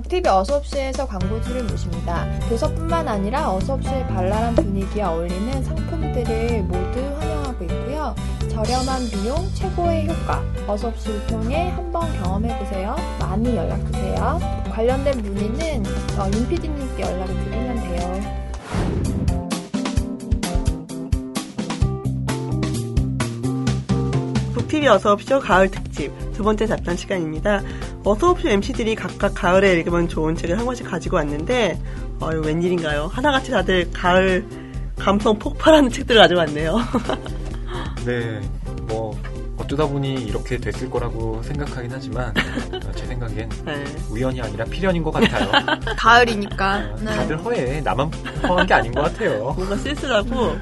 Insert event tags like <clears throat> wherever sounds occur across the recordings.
북TV 어서옵시에서 광고주를 모십니다. 도서뿐만 아니라 어서옵시의 발랄한 분위기에 어울리는 상품들을 모두 환영하고 있고요. 저렴한 비용, 최고의 효과. 어서옵시를 통해 한번 경험해보세요. 많이 연락주세요. 관련된 문의는 어, 윤 PD님께 연락을 드리면 돼요. 북TV 어서옵쇼 가을 특집 두 번째 잡담 시간입니다. 어서옵쇼 MC들이 각각 가을에 읽으면 좋은 책을 한 권씩 가지고 왔는데 어, 이거 웬일인가요? 하나같이 다들 가을 감성 폭발하는 책들을 가져왔네요. <laughs> 네, 뭐 어쩌다 보니 이렇게 됐을 거라고 생각하긴 하지만 어, 제 생각엔 네. 우연이 아니라 필연인 것 같아요. <laughs> 가을이니까. 어, 다들 허해. 나만 허한 게 아닌 것 같아요. 뭔가 쓸쓸하고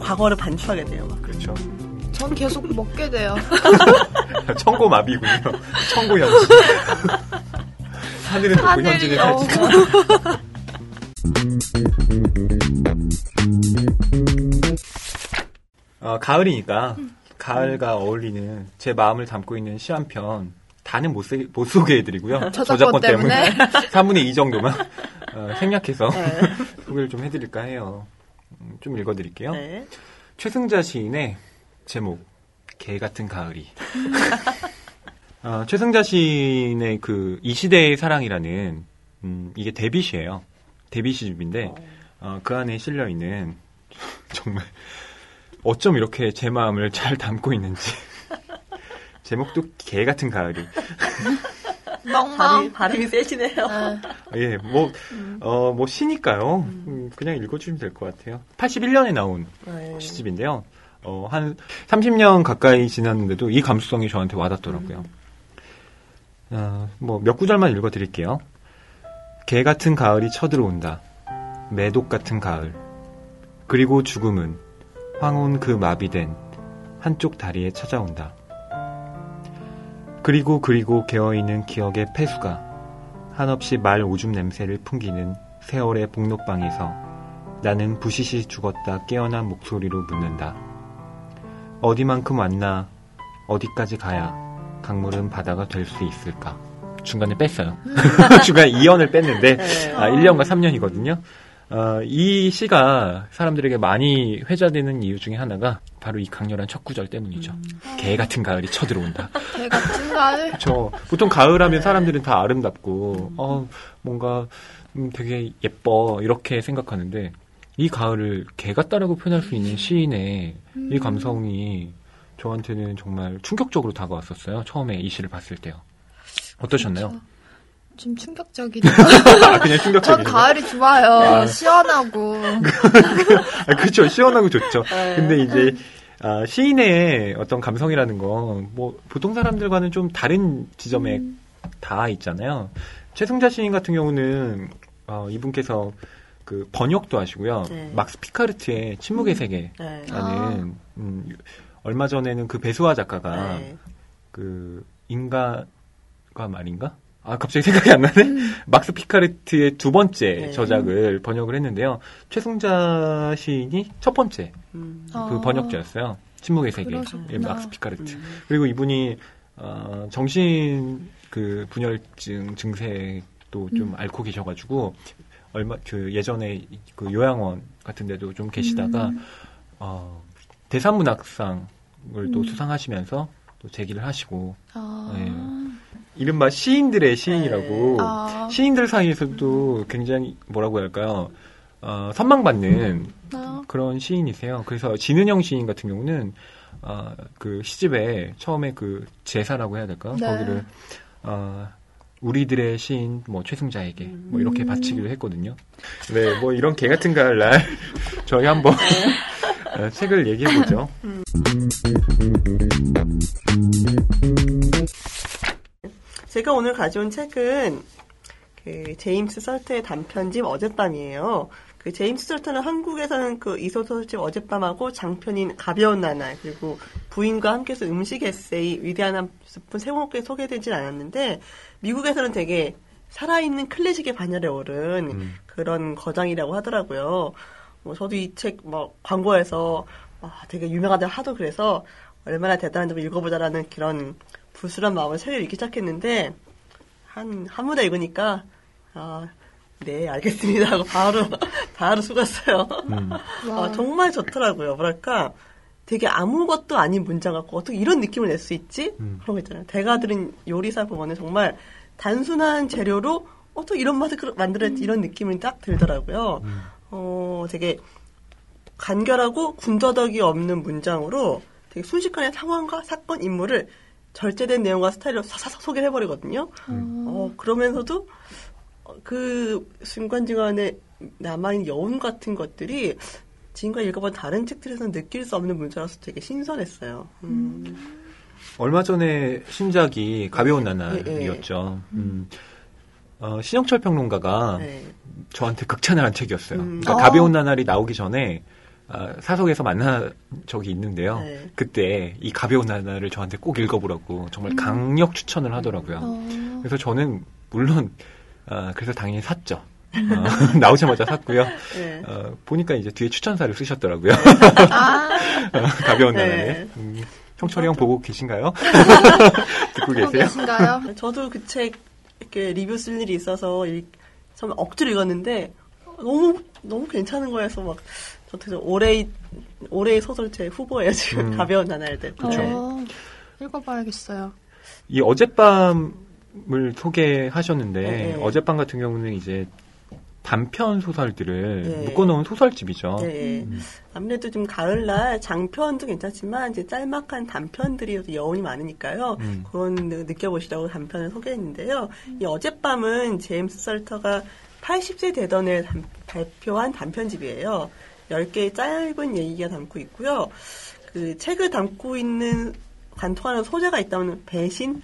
과거를 반추하게 돼요. 막. 그렇죠. 전 계속 먹게 돼요. <laughs> 청고마비군요. 청고현진. <laughs> 하늘은 높고 현진은 하늘이 살지. <laughs> 어, 가을이니까 가을과 어울리는 제 마음을 담고 있는 시 한 편 다는 못, 세- 못 소개해드리고요. 저작권 때문에. 3분의 2 정도만 어, 생략해서 네. 소개를 좀 해드릴까 해요. 음, 좀 읽어드릴게요. 네. 최승자 시인의 제목 개 같은 가을이 <laughs> 어, 최승자 시인의 그 이 시대의 사랑이라는 음, 이게 데뷔시예요 데뷔 시집인데 어, 그 안에 실려 있는 <laughs> 정말 어쩜 이렇게 제 마음을 잘 담고 있는지 <laughs> 제목도 개 같은 가을이 멍멍. 발음이, 발음이 세시네요. 예, 뭐, 어, 뭐, 시니까요. 음, 그냥 읽어주시면 될 것 같아요. 81년에 나온 네. 시집인데요. 어, 한 30년 가까이 지났는데도 이 감수성이 저한테 와닿더라고요. 어, 뭐, 몇 구절만 읽어드릴게요. 개 같은 가을이 쳐들어온다. 매독 같은 가을. 그리고 죽음은 황혼 그 마비된 한쪽 다리에 찾아온다. 그리고 그리고 개어있는 기억의 폐수가 한없이 말 오줌 냄새를 풍기는 세월의 복록방에서 나는 부시시 죽었다 깨어난 목소리로 묻는다. 어디만큼 왔나? 어디까지 가야 강물은 바다가 될 수 있을까? 중간에 뺐어요. <laughs> 중간에 2년을 뺐는데, 네. 아, 1년과 3년이거든요. 어, 이 시가 사람들에게 많이 회자되는 이유 중에 하나가 바로 이 강렬한 첫 구절 때문이죠. 개 같은 가을이 쳐들어온다. <laughs> 개 같은 가을. <laughs> 저 보통 가을 하면 사람들은 다 아름답고 어 뭔가 음, 되게 예뻐 이렇게 생각하는데 이 가을을 개 같다라고 표현할 수 있는 시인의 이 감성이 저한테는 정말 충격적으로 다가왔었어요. 처음에 이 시를 봤을 때요. 어떠셨나요? 좀 충격적이네요. <laughs> 아, 그냥 전 충격적이에요. 가을이 좋아요. 아. 시원하고. <laughs> 아, 그렇죠. 시원하고 좋죠. 네. 근데 이제 아, 시인의 어떤 감성이라는 건 뭐 보통 사람들과는 좀 다른 지점에 다 있잖아요. 최승자 시인 같은 경우는 어, 이분께서 그 번역도 하시고요. 네. 막스 피카르트의 침묵의 세계라는 네. 아. 음, 얼마 전에는 그 배수아 작가가 네. 그 인가가 말인가? 아 갑자기 생각이 안 나네. 막스 피카르트의 두 번째 네. 저작을 번역을 했는데요. 최승자 시인이 첫 번째 음. 아. 그 번역자였어요. 침묵의 세계. 예, 막스 피카르트. 음. 그리고 이분이 어, 정신 그 분열증 증세도 좀 앓고 계셔가지고 얼마 그 예전에 그 요양원 같은 데도 좀 계시다가 음. 어, 대산문학상을 또 수상하시면서 또 제기를 하시고 아. 네. 이른바 시인들의 시인이라고 아. 시인들 사이에서도 굉장히 뭐라고 할까요? 어, 선망받는 아. 그런 시인이세요. 그래서 진은영 시인 같은 경우는 어, 그 시집에 처음에 그 제사라고 해야 될까? 네. 거기를 어, 우리들의 시인 뭐 최승자에게 뭐 이렇게 음. 바치기로 했거든요. 네, 뭐 이런 개 같은 가을 날 <laughs> 저희 한번 어, <laughs> 책을 얘기해 보죠. 제가 오늘 가져온 책은 그 제임스 설트의 단편집 어젯밤이에요. 그 제임스 설트는 한국에서는 그 이소설집 어젯밤하고 장편인 가벼운 나날 그리고 부인과 함께서 음식 에세이 위대한 한 스푼 세모롭게 소개되진 않았는데 미국에서는 되게 살아있는 클래식의 반열에 오른 음. 그런 거장이라고 하더라고요. 뭐 저도 이책뭐 광고에서 아, 되게 유명하다 하도 그래서 얼마나 대단한지 읽어보자라는 그런 불순한 마음을 책을 읽기 시작했는데 한, 한 무대 읽으니까 아, 네, 알겠습니다. 하고 바로, <laughs> 바로 속았어요. 음. 와. 아, 정말 좋더라고요. 뭐랄까. 되게 아무것도 아닌 문장 갖고 어떻게 이런 느낌을 낼 수 있지? 음. 그런 거 있잖아요. 대가들은 요리사 보면은 정말 단순한 재료로 어떻게 이런 맛을 만들었지 이런 느낌이 딱 들더라고요. 음. 어, 되게 간결하고 군더더기 없는 문장으로 되게 순식간에 상황과 사건, 인물을 절제된 내용과 스타일로 사사삭 소개를 해버리거든요. 어, 그러면서도 어, 그 순간순간에 남아있는 여운 같은 것들이 지금까지 읽어본 다른 책들에서는 느낄 수 없는 문자라서 되게 신선했어요. 음. 얼마 전에 신작이 가벼운 나날이었죠. 음. 어, 신영철 평론가가 네. 저한테 극찬을 한 책이었어요. 음. 그러니까 어. 가벼운 나날이 나오기 전에 아, 사석에서 만난 적이 있는데요. 네. 그때 이 가벼운 나날을 저한테 꼭 읽어보라고 정말 강력 추천을 하더라고요. 어. 그래서 저는 물론 아, 그래서 당연히 샀죠. 어, <laughs> <laughs> 나오자마자 샀고요. 네. 어, 보니까 이제 뒤에 추천사를 쓰셨더라고요. 아, <laughs> 가벼운 네. 나날에. 음, 형철이 형 보고 계신가요? 듣고 계세요? 계신가요? 저도 그 책 이렇게 리뷰 쓸 일이 있어서 읽, 처음 억지로 읽었는데 너무 너무 괜찮은 거여서 막 저도 올해의 올해의 소설제 후보예요 지금 음. 가벼운 나날들. 그쵸. 네. 어, 읽어봐야겠어요. 이 어젯밤을 소개하셨는데 네. 어젯밤 같은 경우는 이제 단편 소설들을 네. 묶어놓은 소설집이죠. 네. 음. 아무래도 좀 가을날 장편도 괜찮지만 이제 짤막한 단편들이 또 여운이 많으니까요. 음. 그런 느- 느껴보시라고 단편을 소개했는데요. 이 어젯밤은 제임스 설터가 80세 되던에 단- 발표한 단편집이에요. 10개의 짧은 얘기가 담고 있고요. 그 책을 담고 있는 관통하는 소재가 있다면 배신?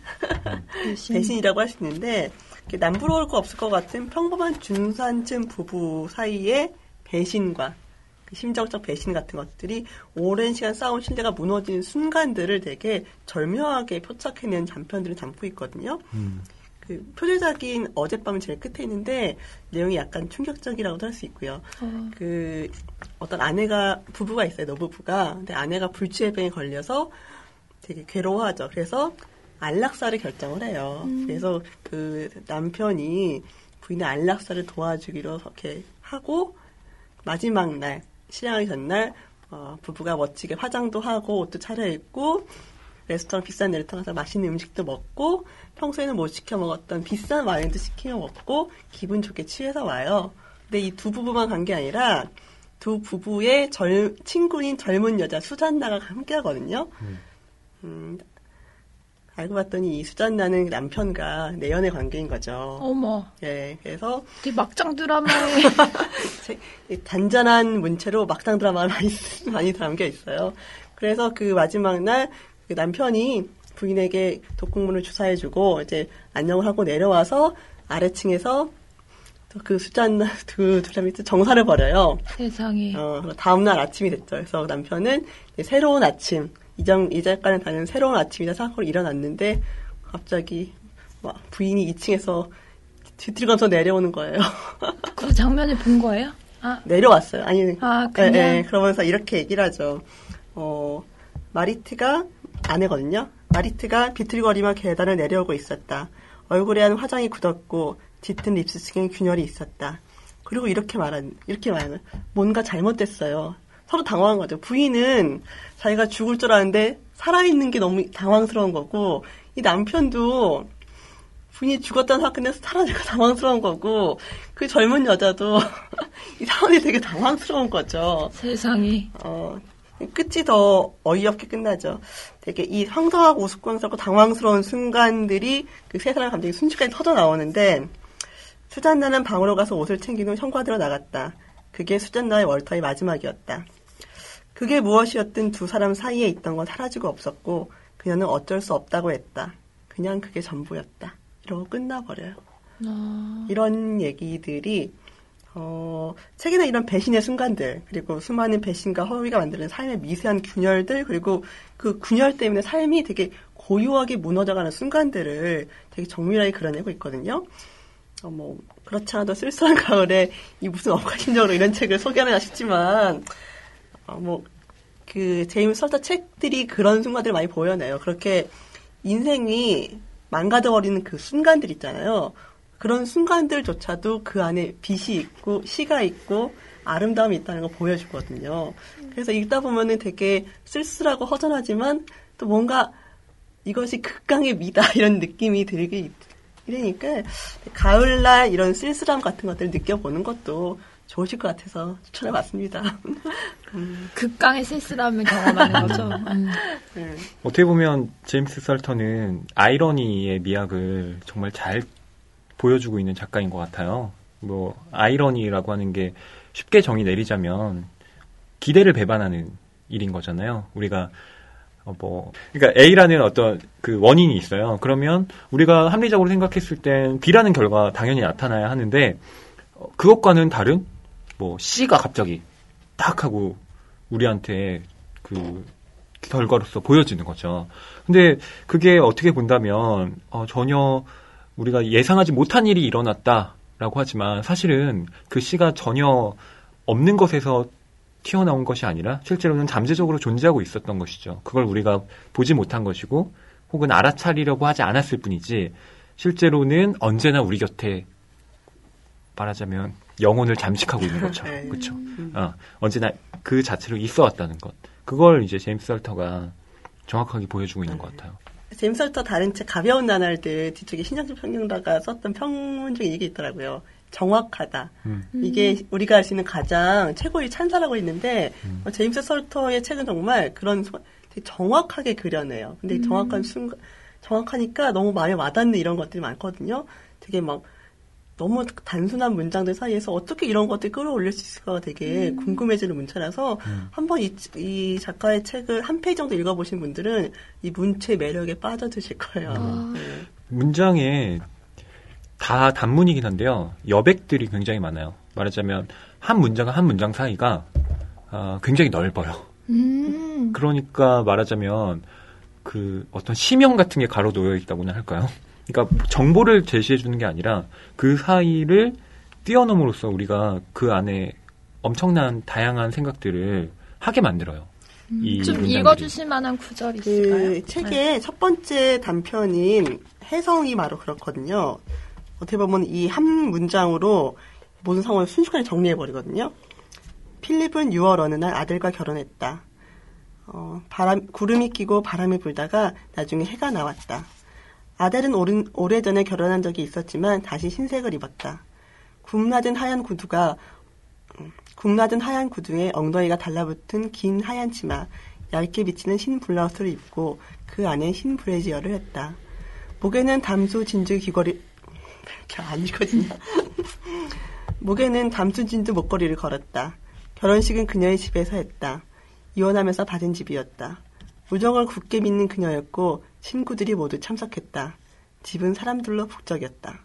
대신. <laughs> 배신이라고 할 수 있는데 남부러울 거 없을 것 같은 평범한 중산층 부부 사이의 배신과 그 심정적 배신 같은 것들이 오랜 시간 쌓은 신뢰가 무너지는 순간들을 되게 절묘하게 포착해낸 단편들을 담고 있거든요. 음. 그 표제작인 어젯밤은 제일 끝에 있는데 내용이 약간 충격적이라고도 할 수 있고요. 어, 그 어떤 아내가 부부가 있어요 노부부가 근데 아내가 불치해병에 걸려서 되게 괴로워하죠 그래서 안락사를 결정을 해요 음. 그래서 그 남편이 부인의 안락사를 도와주기로 이렇게 하고 마지막 날 실행하기 전날 어, 부부가 멋지게 화장도 하고 옷도 차려입고 레스토랑 비싼 레스토랑 가서 맛있는 음식도 먹고 평소에는 못 시켜 먹었던 비싼 와인도 시켜 먹고 기분 좋게 취해서 와요. 근데 이 두 부부만 간 게 아니라 두 부부의 젊, 친구인 젊은 여자 수잔나가 함께 하거든요. 음, 알고 봤더니 이 수잔나는 남편과 내연의 관계인 거죠. 어머, 예, 그래서 되게 막장 드라마에 <laughs> 제- 이 단짠한 문체로 막상 드라마가 많이, 쓰- <laughs> 많이 담겨 있어요. 그래서 그 마지막 날 그 남편이 부인에게 독극물을 주사해주고 이제 안녕을 하고 내려와서 아래층에서 또그 수잔 <laughs> 두, 두 사람이 또 정사를 벌여요. 세상에. 어, 다음날 아침이 됐죠. 그래서 남편은 새로운 아침, 이전, 이제까지는 다는 새로운 아침이다 생각하고 일어났는데, 갑자기, 막 부인이 2층에서 뒤틀면서 내려오는 거예요. <laughs> 그 장면을 본 거예요? 아, 내려왔어요. 아니, 아, 그냥? 예, 예. 그러면서 이렇게 얘기를 하죠. 어, 마리트가 아내거든요. 마리트가 비틀거리며 계단을 내려오고 있었다. 얼굴에 한 화장이 굳었고 짙은 립스틱에 균열이 있었다. 그리고 이렇게 말한 이렇게 말하는 뭔가 잘못됐어요. 서로 당황한 거죠. 부인은 자기가 죽을 줄 아는데 살아있는 게 너무 당황스러운 거고 이 남편도 부인이 죽었다는 사건에 살아니까 <laughs> 당황스러운 거고 그 젊은 여자도 <laughs> 이 상황이 되게 당황스러운 거죠. 세상에. 어, 끝이 더 어이없게 끝나죠. 되게 이 황당하고 우스꽝스럽고 당황스러운 순간들이 그 세 사람 감정이 순식간에 터져 나오는데 수잔나는 방으로 가서 옷을 챙긴 후 현관으로 나갔다. 그게 수잔나의 월터의 마지막이었다. 그게 무엇이었든 두 사람 사이에 있던 건 사라지고 없었고 그녀는 어쩔 수 없다고 했다. 그냥 그게 전부였다. 이러고 끝나버려요. 아, 이런 얘기들이 어, 책에는 이런 배신의 순간들, 그리고 수많은 배신과 허위가 만드는 삶의 미세한 균열들, 그리고 그 균열 때문에 삶이 되게 고요하게 무너져가는 순간들을 되게 정밀하게 그려내고 있거든요. 어, 뭐, 그렇지 않아도 쓸쓸한 가을에 이 무슨 억가심적으로 이런 책을 소개하나 싶지만, 어, 뭐, 그, 제임스 설터 책들이 그런 순간들을 많이 보여내요. 그렇게 인생이 망가져버리는 그 순간들 있잖아요. 그런 순간들조차도 그 안에 빛이 있고 시가 있고 아름다움이 있다는 걸 보여주거든요. 그래서 읽다 보면은 되게 쓸쓸하고 허전하지만 또 뭔가 이것이 극강의 미다 <laughs> 이런 느낌이 들게 이러니까 가을날 이런 쓸쓸함 같은 것들을 느껴보는 것도 좋으실 것 같아서 추천해봤습니다. <laughs> 음. 극강의 쓸쓸함을 경험하는 거죠. 음. 네. 어떻게 보면 제임스 설턴은 아이러니의 미학을 정말 잘 보여주고 있는 작가인 것 같아요. 뭐 아이러니라고 하는 게 쉽게 정의 내리자면 기대를 배반하는 일인 거잖아요. 우리가 어, 뭐 그러니까 A라는 어떤 그 원인이 있어요. 그러면 우리가 합리적으로 생각했을 땐 B라는 결과 당연히 나타나야 하는데 어, 그것과는 다른 뭐 C가 갑자기 딱 하고 우리한테 그 결과로서 보여지는 거죠. 근데 그게 어떻게 본다면 어, 전혀 우리가 예상하지 못한 일이 일어났다라고 하지만 사실은 그 C가 전혀 없는 것에서 튀어나온 것이 아니라 실제로는 잠재적으로 존재하고 있었던 것이죠. 그걸 우리가 보지 못한 것이고 혹은 알아차리려고 하지 않았을 뿐이지 실제로는 언제나 우리 곁에 말하자면 영혼을 잠식하고 있는 거죠. <laughs> 네. 그렇죠. 어, 언제나 그 자체로 있어 왔다는 것. 그걸 이제 제임스 설터가 정확하게 보여주고 있는 것 같아요. 제임스 설터 다른 책 가벼운 나날들 뒤쪽에 신장집 평경가가 썼던 평문 중에 이게 있더라고요. 정확하다. 음. 이게 우리가 알 수 있는 가장 최고의 찬사라고 있는데 음. 어, 제임스 설터의 책은 정말 그런 소, 되게 정확하게 그려내요. 근데 음. 정확한 순간 정확하니까 너무 마음에 와닿는 이런 것들이 많거든요. 되게 막 너무 단순한 문장들 사이에서 어떻게 이런 것들 끌어올릴 수 있을까가 되게 음. 궁금해지는 문체라서 음. 한번 이, 이, 작가의 책을 한 페이지 정도 읽어보신 분들은 이 문체 매력에 빠져드실 거예요. 아. 네. 문장에 다 단문이긴 한데요. 여백들이 굉장히 많아요. 말하자면 한 문장과 한 문장 사이가 어, 굉장히 넓어요. 음. 그러니까 말하자면 그 어떤 심형 같은 게 가로 놓여 있다고나 할까요? 그러니까 정보를 제시해 주는 게 아니라 그 사이를 뛰어넘으로써 우리가 그 안에 엄청난 다양한 생각들을 하게 만들어요. 음, 좀 문장들이. 읽어주실 만한 구절이 그 있을까요? 그 책의 네. 첫 번째 단편인 해성이 바로 그렇거든요. 어떻게 보면 이 한 문장으로 모든 상황을 순식간에 정리해버리거든요. 필립은 6월 어느 날 아들과 결혼했다. 어, 바람, 구름이 끼고 바람이 불다가 나중에 해가 나왔다. 아델은 오른, 오래전에 결혼한 적이 있었지만 다시 흰색을 입었다. 굽낮은 하얀 구두가 굽낮은 하얀 구두에 엉덩이가 달라붙은 긴 하얀 치마, 얇게 비치는 흰 블라우스를 입고 그 안에 흰 브래지어를 했다. 목에는 담수 진주 귀걸이 <laughs> 이렇게 안 읽어지냐. <laughs> 목에는 담수 진주 목걸이를 걸었다. 결혼식은 그녀의 집에서 했다. 이혼하면서 받은 집이었다. 우정을 굳게 믿는 그녀였고 친구들이 모두 참석했다. 집은 사람들로 북적였다.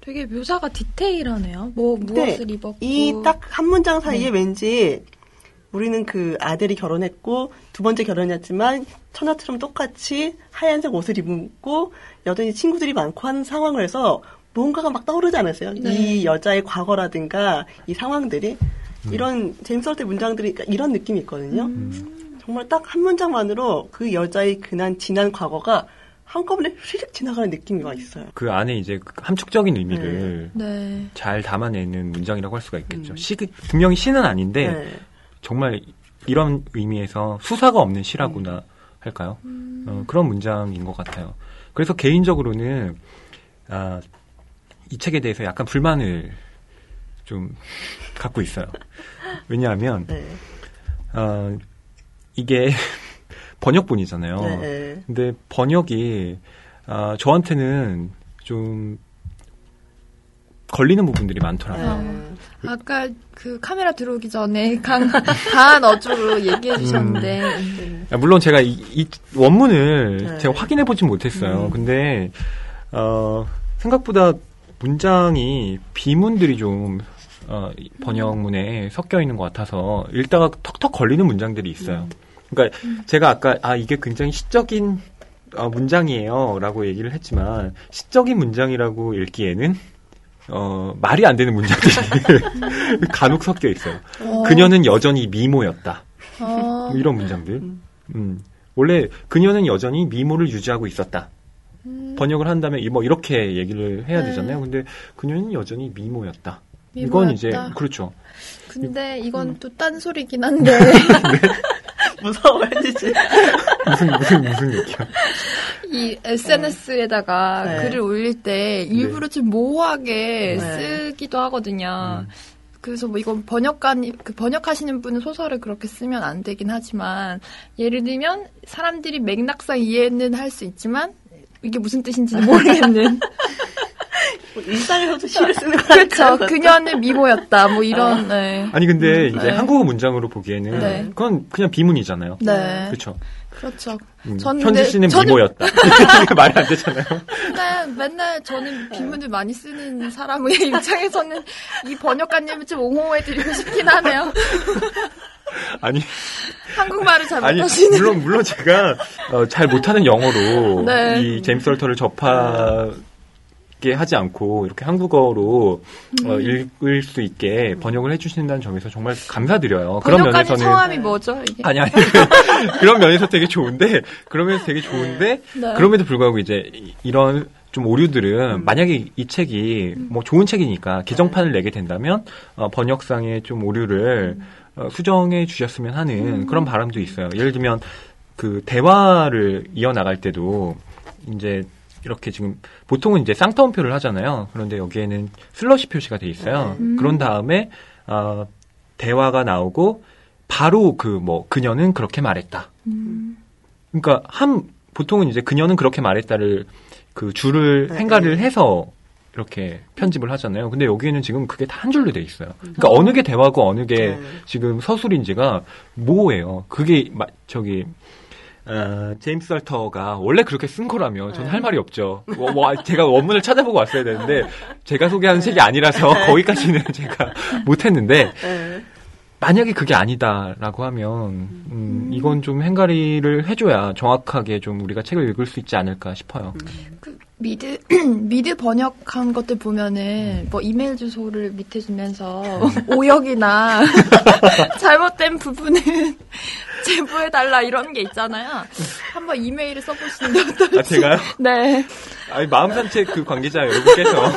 되게 묘사가 디테일하네요. 뭐 무엇을 네, 입었고 이 딱 한 문장 사이에 네. 왠지 우리는 그 아들이 결혼했고 두 번째 결혼이었지만 천하처럼 똑같이 하얀색 옷을 입고 여전히 친구들이 많고 하는 상황을 해서 뭔가가 막 떠오르지 않았어요? 네. 이 여자의 과거라든가 이 상황들이 음. 이런 제임스 홀트 문장들이 그러니까 이런 느낌이 있거든요. 음. 정말 딱 한 문장만으로 그 여자의 그난 지난 과거가 한꺼번에 휘릭 지나가는 느낌이 와 있어요. 그 안에 이제 그 함축적인 의미를 네. 네. 잘 담아내는 문장이라고 할 수가 있겠죠. 음. 시 분명히 시는 아닌데 네. 정말 이런 의미에서 수사가 없는 시라고나 음. 할까요? 음. 어, 그런 문장인 것 같아요. 그래서 개인적으로는 아, 이 책에 대해서 약간 불만을 좀 갖고 있어요. 왜냐하면 네. 어, 이게 <laughs> 번역본이잖아요. 네. 근데 번역이 아, 저한테는 좀 걸리는 부분들이 많더라고요. 네. 아까 그 카메라 들어오기 전에 강, <laughs> 강한 어조로 얘기해 주셨는데. 음. 물론 제가 이, 이 원문을 네. 제가 확인해 보진 못했어요. 음. 근데, 어, 생각보다 문장이 비문들이 좀 어, 번역문에 섞여 있는 것 같아서 읽다가 턱턱 걸리는 문장들이 있어요. 음. 그러니까 음. 제가 아까 아 이게 굉장히 시적인 어, 문장이에요라고 얘기를 했지만 시적인 문장이라고 읽기에는 어, 말이 안 되는 문장들이 <laughs> 간혹 섞여 있어요. 어. 그녀는 여전히 미모였다. 어. 이런 문장들. 음. 음. 원래 그녀는 여전히 미모를 유지하고 있었다. 음, 번역을 한다면 이- 뭐 이렇게 얘기를 해야 네. 되잖아요. 근데 그녀는 여전히 미모였다. 이건 이제. 그렇죠. 근데 음. 이건 또 딴소리긴 한데 <laughs> <laughs> 무서워해지지. 무슨 무슨 무슨 얘기야? 이 SNS에다가 네. 글을 올릴 때 일부러 좀 모호하게 네. 쓰기도 하거든요. 음. 그래서 뭐 이건 번역관 그 번역하시는 분은 소설을 그렇게 쓰면 안 되긴 하지만 예를 들면 사람들이 맥락상 이해는 할 수 있지만 이게 무슨 뜻인지는 모르겠는 뭐 <laughs> 일상에서도 시를 쓰는 거 그렇죠 그녀는 미모였다 뭐 이런 네. 아니 근데 이제 네. 한국어 문장으로 보기에는 네. 그건 그냥 비문이잖아요. 네. 그렇죠. 그렇죠 음, 전 현지 씨는 저는- 미모였다. <laughs> 말이 안 되잖아요. 근데 맨날 저는 비문을 많이 쓰는 사람의 <laughs> 입장에서는 이 번역가님을 좀 옹호해드리고 싶긴 하네요 <laughs> 아니 한국말을 잘 아니 못하시는 물론 물론 제가 어, 잘 못하는 영어로 네. 이 제임스 헐터를 접하 게 하지 않고 이렇게 한국어로 음. 어, 읽을 수 있게 번역을 해주신다는 점에서 정말 감사드려요. 그런 면에서는 성함이 뭐죠 이게 아니 아니 <laughs> 그런 면에서 되게 좋은데 그런 면에서 되게 좋은데 네. 그럼에도 불구하고 이제 이- 이런 좀 오류들은 음. 만약에 이 책이 뭐 좋은 책이니까 개정판을 내게 된다면 어, 번역상의 좀 오류를 어, 수정해 주셨으면 하는 그런 바람도 있어요. 예를 들면 그 대화를 이어나갈 때도 이제 이렇게 지금 보통은 이제 쌍따옴표를 하잖아요. 그런데 여기에는 슬러시 표시가 돼 있어요. 음. 그런 다음에 어, 대화가 나오고 바로 그 뭐 그녀는 그렇게 말했다. 음. 그러니까 한 보통은 이제 그녀는 그렇게 말했다를 그 줄을 네, 행가를 네. 해서 이렇게 편집을 하잖아요. 근데 여기에는 지금 그게 다 한 줄로 돼 있어요. 그러니까 어. 어느 게 대화고 어느 게 네. 지금 서술인지가 모호해요. 그게 마- 저기 어, 제임스 설터가 원래 그렇게 쓴 거라면 저는 네. 할 말이 없죠. 뭐, 뭐, 제가 원문을 찾아보고 왔어야 되는데 제가 소개하는 책이 아니라서 거기까지는 <laughs> 제가 못했는데 네. 만약에 그게 아니다라고 하면 음, 이건 좀 행가리를 해줘야 정확하게 좀 우리가 책을 읽을 수 있지 않을까 싶어요. 그 미드 <clears throat> 미드 번역한 것들 보면은 뭐 이메일 주소를 밑에 주면서 <laughs> 오역이나 <laughs> 잘못된 부분은 <laughs> 제보해 달라 이런 게 있잖아요. 한번 이메일을 써보시는 게 어떨지. 아 제가요? 네. 아니 마음 산책 그 관계자 여러분께서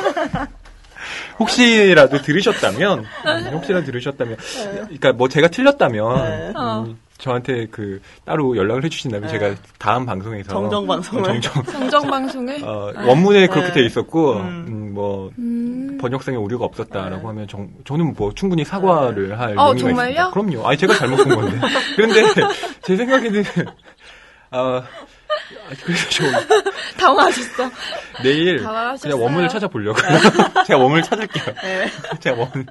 혹시라도 들으셨다면 음, 혹시라도 들으셨다면 그러니까 뭐 제가 틀렸다면 네. 어. 음, 저한테 그 따로 연락을 해주신다면 네. 제가 다음 방송에서 정정 방송을. 어, 정정 <laughs> 정정 방송을. 어, 원문에 네. 그렇게 돼 있었고 음. 음, 뭐 음. 번역상에 오류가 없었다라고 네. 하면 정- 저는 뭐 충분히 사과를 할 어, 용의가 정말요? 있습니다. 그럼요. 아니 제가 잘못 본 건데. <laughs> 그런데 제 생각에는 아 <laughs> 그래서 좀 <laughs> 당황하셨어. 내일 당황하셨어요? 그냥 원문을 찾아보려고 <laughs> 제가 원문을 찾을게요. 네. <laughs> 제가 원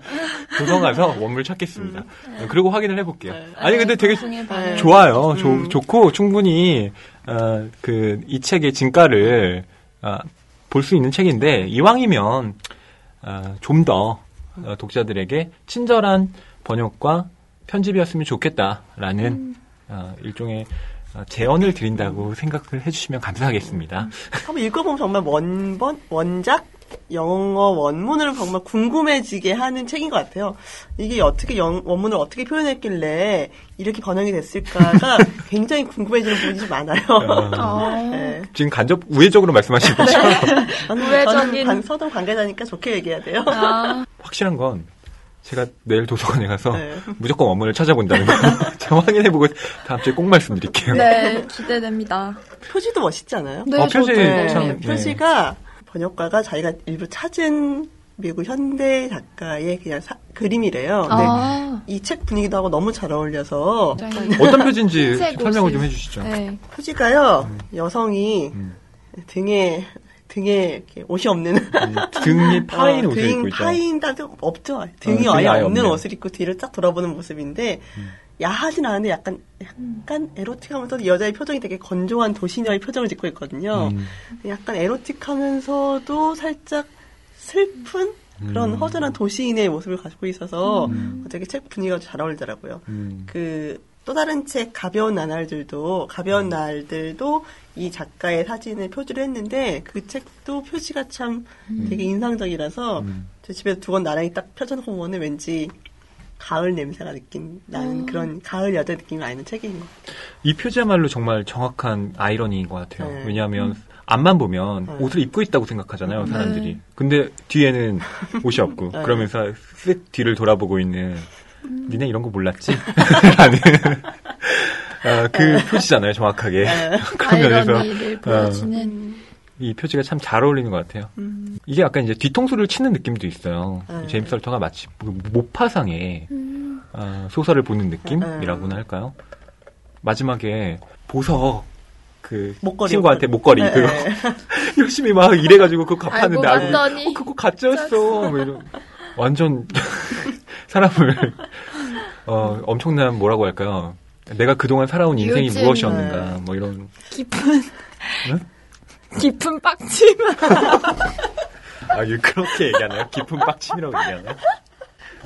도서 가서 원문을 찾겠습니다. 그리고 확인을 해볼게요. 네. 아니 근데 되게 반응. 좋아요. 조- 음. 좋고 충분히 어, 그이 책의 진가를 어, 볼수 있는 책인데 이왕이면 어, 좀더 독자들에게 친절한 번역과 편집이었으면 좋겠다라는 음. 어, 일종의 어, 제언을 드린다고 생각을 해주시면 감사하겠습니다. 한번 읽어보면 정말 원본, 원작, 영어 원문을 정말 궁금해지게 하는 책인 것 같아요. 이게 어떻게 영, 원문을 어떻게 표현했길래 이렇게 번역이 됐을까가 <laughs> 굉장히 궁금해지는 부분이 좀 많아요. 어. 네. 지금 간접 우회적으로 말씀하시는 거죠? 저는, 우회적인- 저는 관- 서점 관계자니까 좋게 얘기해야 돼요. 아, 확실한 건 제가 내일 도서관에 가서 네. <laughs> 무조건 원문을 찾아본다는 거 <laughs> 제가 확인해보고 다음 주에 꼭 말씀드릴게요. 네, 기대됩니다. 표지도 멋있지 않아요? 네, 어, 표지 저도. 참- 네, 네. 표지가 번역가가 자기가 일부 찾은 미국 현대 작가의 그냥 사- 그림이래요. 아, 이책 분위기도 하고 너무 잘 어울려서 굉장히 어떤 표지인지 설명을 좀 해주시죠. 네. 표지가요 여성이 음. 등에 등에 이렇게 옷이 없는 음, 등이 <laughs> 파인 어, 옷을 등 입고 있죠. 파인 따도 없죠 등이 등이 아예 아예 없는 없네요. 옷을 입고 뒤를 딱 돌아보는 모습인데 음. 야하진 않은데 약간 약간 에로틱하면서도 여자의 표정이 되게 건조한 도시녀의 표정을 짓고 있거든요. 음. 약간 에로틱하면서도 살짝 슬픈 그런 음. 허전한 도시인의 모습을 가지고 있어서 음. 되게 책 분위기가 잘 어울리더라고요. 음. 그 또 다른 책 가벼운 나날들도 가벼운 음. 날들도 이 작가의 사진을 표지를 했는데 그 책도 표지가 참 되게 인상적이라서 음. 제 집에 두 권 나란히 딱 펴져놓고 보면 왠지 가을 냄새가 느낀 나는 음. 그런 가을 여자 느낌이 나는 책인 것 같아요. 이 표지야말로 정말 정확한 아이러니인 것 같아요. 네. 왜냐하면 앞만 보면 네. 옷을 입고 있다고 생각하잖아요, 네. 사람들이. 근데 뒤에는 옷이 없고, <laughs> 네. 그러면서 쓱 뒤를 돌아보고 있는, 음. 니네 이런 거 몰랐지? <laughs> 라는, 아, 그 표지잖아요, 정확하게. 네. <laughs> 그런 면에서 아이러니를 보여주는 이 표지가 참 잘 어울리는 것 같아요. 음. 이게 약간 이제 뒤통수를 치는 느낌도 있어요. 네. 제임스 설터가 마치 그 모파상의 음. 아, 소설을 보는 느낌이라고나 할까요? 마지막에 보석 그 목걸이. 친구한테 목걸이 네, 그거 네. <laughs> 열심히 막 일해가지고 그거 갚았는데 알고 봤더니 어, 그거 가짜였어. 뭐 이런 완전 <laughs> 사람을 어, 엄청난 뭐라고 할까요? 내가 그동안 살아온 인생이 무엇이었는가 네. 뭐 이런 깊은 네? 깊은 빡침. 아, 이 그렇게 얘기하나요? 깊은 빡침이라고 얘기하나요?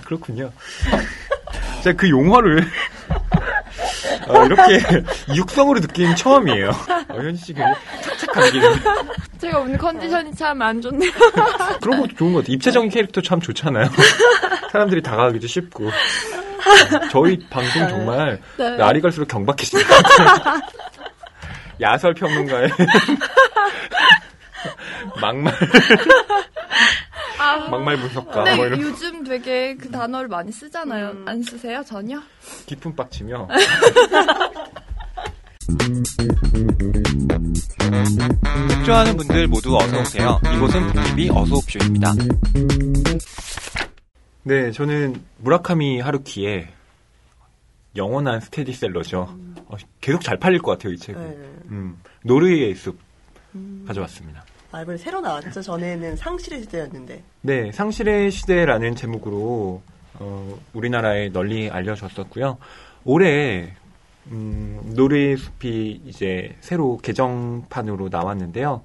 그렇군요. 제가 그 용어를 어, 이렇게 <laughs> 육성으로 듣기는 처음이에요. 어, 현지 씨 굉장히 착착 감기는데 제가 오늘 컨디션이 참 안 좋네요. 그런 것도 좋은 것 같아요. 입체적인 캐릭터 참 좋잖아요. <laughs> 사람들이 다가가기도 쉽고. 저희 방송 정말 네. 날이 갈수록 경박해집니다. <laughs> 야설 평론가의 막말 아, 막말 분석가 근데 뭐 이런 요즘 되게 그 단어를 많이 쓰잖아요. 음. 안 쓰세요 전혀? 깊은 빡치며 <laughs> 책 좋아하는 분들 모두 어서 오세요. 이곳은 북TV 어서옵쇼입니다. 네, 저는 무라카미 하루키의 영원한 스테디셀러죠. 어, 계속 잘 팔릴 것 같아요, 이 책은. 네. 음, 노르웨이의 숲 음. 가져왔습니다. 아, 이번에 새로 나왔죠. 전에는 상실의 시대였는데. 네, 상실의 시대라는 제목으로 어, 우리나라에 널리 알려졌었고요. 올해 음, 노르웨이 숲이 이제 새로 개정판으로 나왔는데요.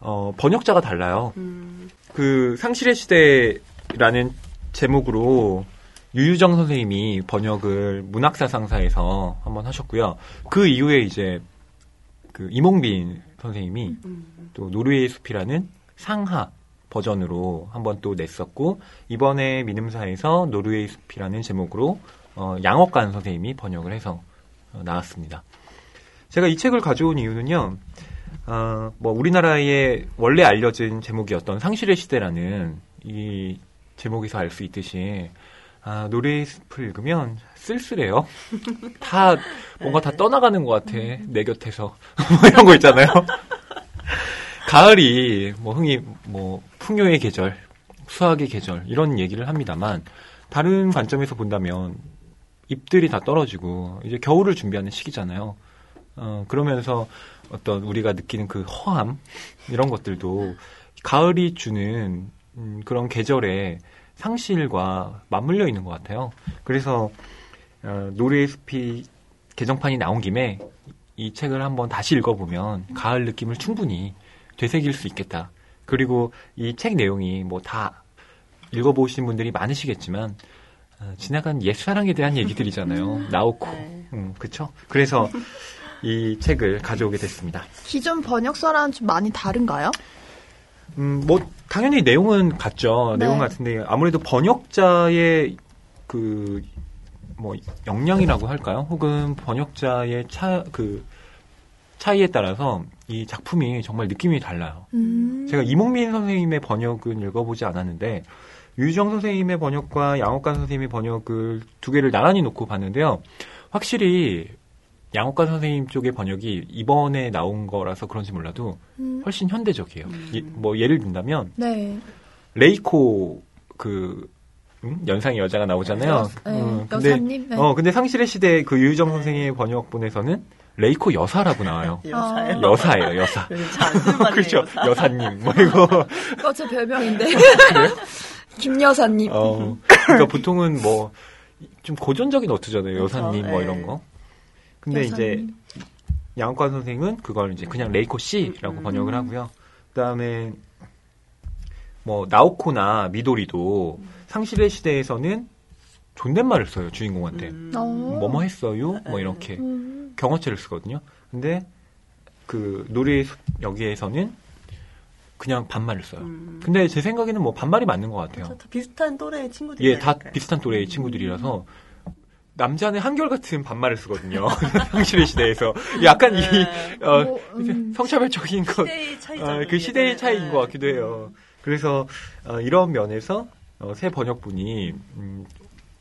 어, 번역자가 달라요. 음. 그 상실의 시대라는 제목으로 유유정 선생님이 번역을 문학사상사에서 한번 하셨고요. 그 이후에 이제 그 이몽빈 선생님이 음. 또 노르웨이 숲이라는 상하 버전으로 한번 또 냈었고 이번에 민음사에서 노르웨이 숲이라는 제목으로 어, 양억간 선생님이 번역을 해서 어, 나왔습니다. 제가 이 책을 가져온 이유는요. 어, 뭐 우리나라에 원래 알려진 제목이었던 상실의 시대라는 이 제목에서 알 수 있듯이 아, 노르웨이 숲을 읽으면 쓸쓸해요. 다 뭔가 다 떠나가는 것 같아 내 곁에서 <laughs> 뭐 이런 거 있잖아요. 가을이 뭐 흥이 뭐 풍요의 계절, 수학의 계절 이런 얘기를 합니다만 다른 관점에서 본다면 잎들이 다 떨어지고 이제 겨울을 준비하는 시기잖아요. 어, 그러면서 어떤 우리가 느끼는 그 허함 이런 것들도 가을이 주는 음, 그런 계절의 상실과 맞물려 있는 것 같아요. 그래서 어, 노래의 숲이 개정판이 나온 김에 이 책을 한번 다시 읽어보면 가을 느낌을 충분히 되새길 수 있겠다. 그리고 이 책 내용이 뭐 다 읽어보신 분들이 많으시겠지만 어, 지나간 옛사랑에 대한 얘기들이잖아요. <laughs> 나오코. 네. 음, 그쵸? 그래서 이 책을 가져오게 됐습니다. 기존 번역서랑 좀 많이 다른가요? 음, 뭐, 당연히 내용은 같죠. 네. 내용 같은데, 아무래도 번역자의 그, 뭐, 역량이라고 할까요? 혹은 번역자의 차, 그, 차이에 따라서 이 작품이 정말 느낌이 달라요. 음. 제가 이몽민 선생님의 번역은 읽어보지 않았는데, 유정 선생님의 번역과 양억관 선생님의 번역을 두 개를 나란히 놓고 봤는데요. 확실히 양억관 선생님 쪽의 번역이 이번에 나온 거라서 그런지 몰라도 음. 훨씬 현대적이에요. 예, 뭐 예를 든다면 네. 레이코 그 음? 연상의 여자가 나오잖아요. 네, 음, 근데 여사님. 네. 어 근데 상실의 시대 그 유유정 선생의 번역본에서는 레이코 여사라고 나와요. <laughs> 여사요. 여사예요, 여사. <laughs> 그렇죠. 여사 님 뭐 이거 <laughs> 어, 제 별명인데. 김 여사님. 어 그러니까 보통은 뭐 좀 고전적인 어투잖아요. 그렇죠. 여사님 뭐 네. 이런 거. 근데 이제 여사님. 양억관 선생님은 그걸 이제 그냥 레이코 씨라고 음. 번역을 하고요. 그다음에 뭐 나오코나 미도리도 상실의 시대에서는 존댓말을 써요 주인공한테. 음. 어. 뭐뭐 했어요? 뭐 네. 이렇게 음. 경어체를 쓰거든요. 근데 그 노래 여기에서는 그냥 반말을 써요. 음. 근데 제 생각에는 뭐 반말이 맞는 것 같아요. 그렇죠. 다 비슷한 또래의 친구들이 예, 다 비슷한 또래의 친구들이라서 남자는 한결같은 반말을 쓰거든요. <laughs> 상실의 시대에서. 약간 이, 네. 어, 뭐, 음. 성차별적인 것, 시대의. 어, 그. 시대의 차이인 네. 것 같기도 해요. 그래서 어, 이런 면에서 어, 새 번역본이 음,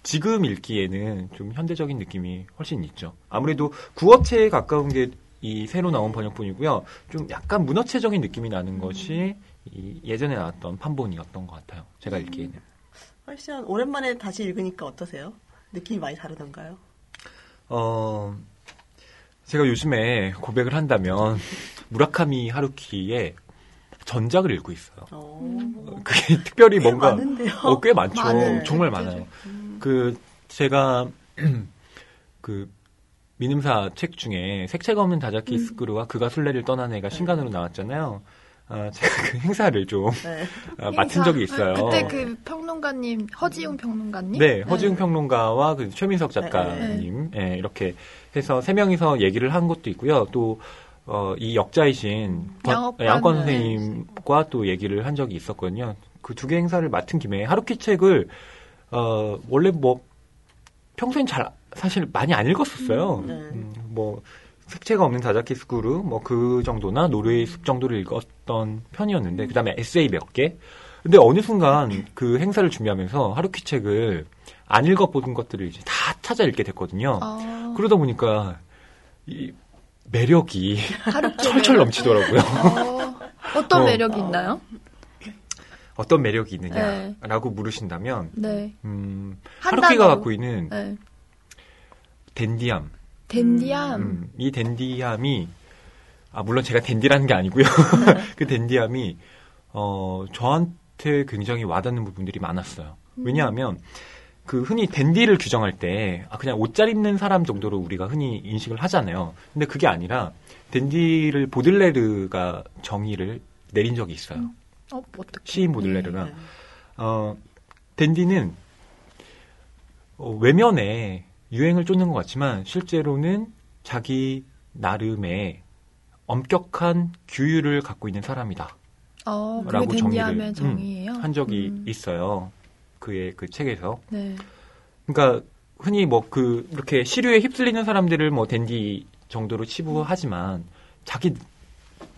지금 읽기에는 좀 현대적인 느낌이 훨씬 있죠. 아무래도 구어체에 가까운 게 이 새로 나온 번역본이고요. 좀 약간 문어체적인 느낌이 나는 것이 이 예전에 나왔던 판본이었던 것 같아요. 제가 읽기에는. 훨씬 오랜만에 다시 읽으니까 어떠세요? 느낌이 많이 다르던가요? 어, 제가 요즘에 고백을 한다면 <laughs> 무라카미 하루키의 전작을 읽고 있어요. 어, 그게 <laughs> 특별히 꽤 뭔가 많은데요. 어, 꽤 많죠. 많은 정말 책들이. 많아요. 그 제가 <clears throat> 그 민음사 책 중에 색채가 없는 다자키 스크루와 그가 순례를 떠난 애가 신간으로 나왔잖아요. 아, 제가 그 <laughs> 행사를 좀 네. 아, 맡은 적이 있어요. 그때 그 평론가님 허지웅 평론가님. 네, 허지웅 평론가와 그 최민석 작가님, 예, 이렇게 해서 세 명이서 얘기를 한 것도 있고요. 또, 어, 이 역자이신 양권 네. 선생님과 또 얘기를 한 적이 있었거든요. 그 두 개 행사를 맡은 김에 하루키 책을, 어, 원래 뭐, 평소엔 잘, 사실 많이 안 읽었었어요. 네. 음, 뭐, 색채가 없는 다자키 스쿠르, 뭐 그 정도나 노르웨이 숲 정도를 읽었던 편이었는데, 그 다음에 에세이 몇 개? 근데 어느 순간 그 행사를 준비하면서 하루키 책을 안 읽어본 것들을 이제 다 찾아 읽게 됐거든요. 어, 그러다 보니까 이 매력이 철철. 넘치더라고요. 어, 어떤 어. 매력이 있나요? 어떤 매력이 있느냐라고 물으신다면, 네. 음, 한 하루키가. 갖고 있는 네. 댄디함, 댄디함. 음, 이 댄디함이 아 물론 제가 댄디라는 게 아니고요. <laughs> 그 댄디함이 어 저한테 굉장히 와닿는 부분들이 많았어요. 왜냐하면 그 흔히 댄디를 규정할 때 아, 그냥 옷 잘 입는 사람 정도로 우리가 흔히 인식을 하잖아요. 근데 그게 아니라 댄디를 보들레르가 정의를 내린 적이 있어요. 어, 어떻게? 시인 보들레르가 네. 어, 댄디는 어, 외면에 유행을 쫓는 것 같지만 실제로는 자기 나름의 엄격한 규율을 갖고 있는 사람이다. 어, 라고 정의를, 음, 정의예요? 한 적이 음. 있어요. 그의 그 책에서. 네. 그러니까 흔히 뭐 그 이렇게 시류에 휩쓸리는 사람들을 뭐 댄디 정도로 치부하지만 자기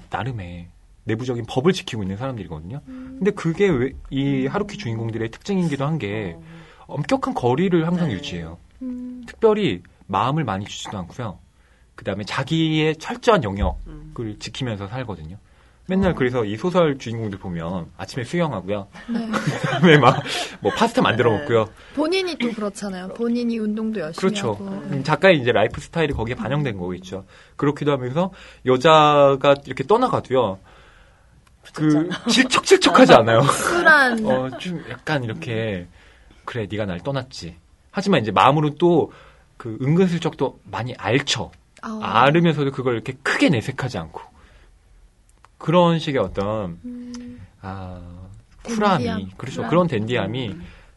나름의 내부적인 법을 지키고 있는 사람들이거든요. 근데 그게 왜 이 하루키 주인공들의 특징이기도 한 게 엄격한 거리를 항상 네. 유지해요. 음, 특별히 마음을 많이 주지도 않고요. 그 다음에 자기의 철저한 영역을 음. 지키면서 살거든요. 맨날 그래서 이 소설 주인공들 보면 아침에 수영하고요. 네. <laughs> 그다음에 막 뭐 파스타 만들어 네. 먹고요. 본인이 또 그렇잖아요. 본인이 운동도 열심히 그렇죠. 하고. 음, 작가의 이제 라이프 스타일이 거기에 반영된 거겠죠. 그렇기도 하면서 여자가 이렇게 떠나가도요. 그 <laughs> 질척질척하지 않아요. 쿨한 <laughs> 어, 좀 약간 이렇게 그래 네가 날 떠났지. 하지만 이제 마음으로 또 그 은근슬쩍 또 많이 알쳐. 아, 알으면서도 그걸 이렇게 크게 내색하지 않고 그런 식의 어떤 음, 아 쿨함이 댄디함. 그렇죠 쿨함. 그런 댄디함이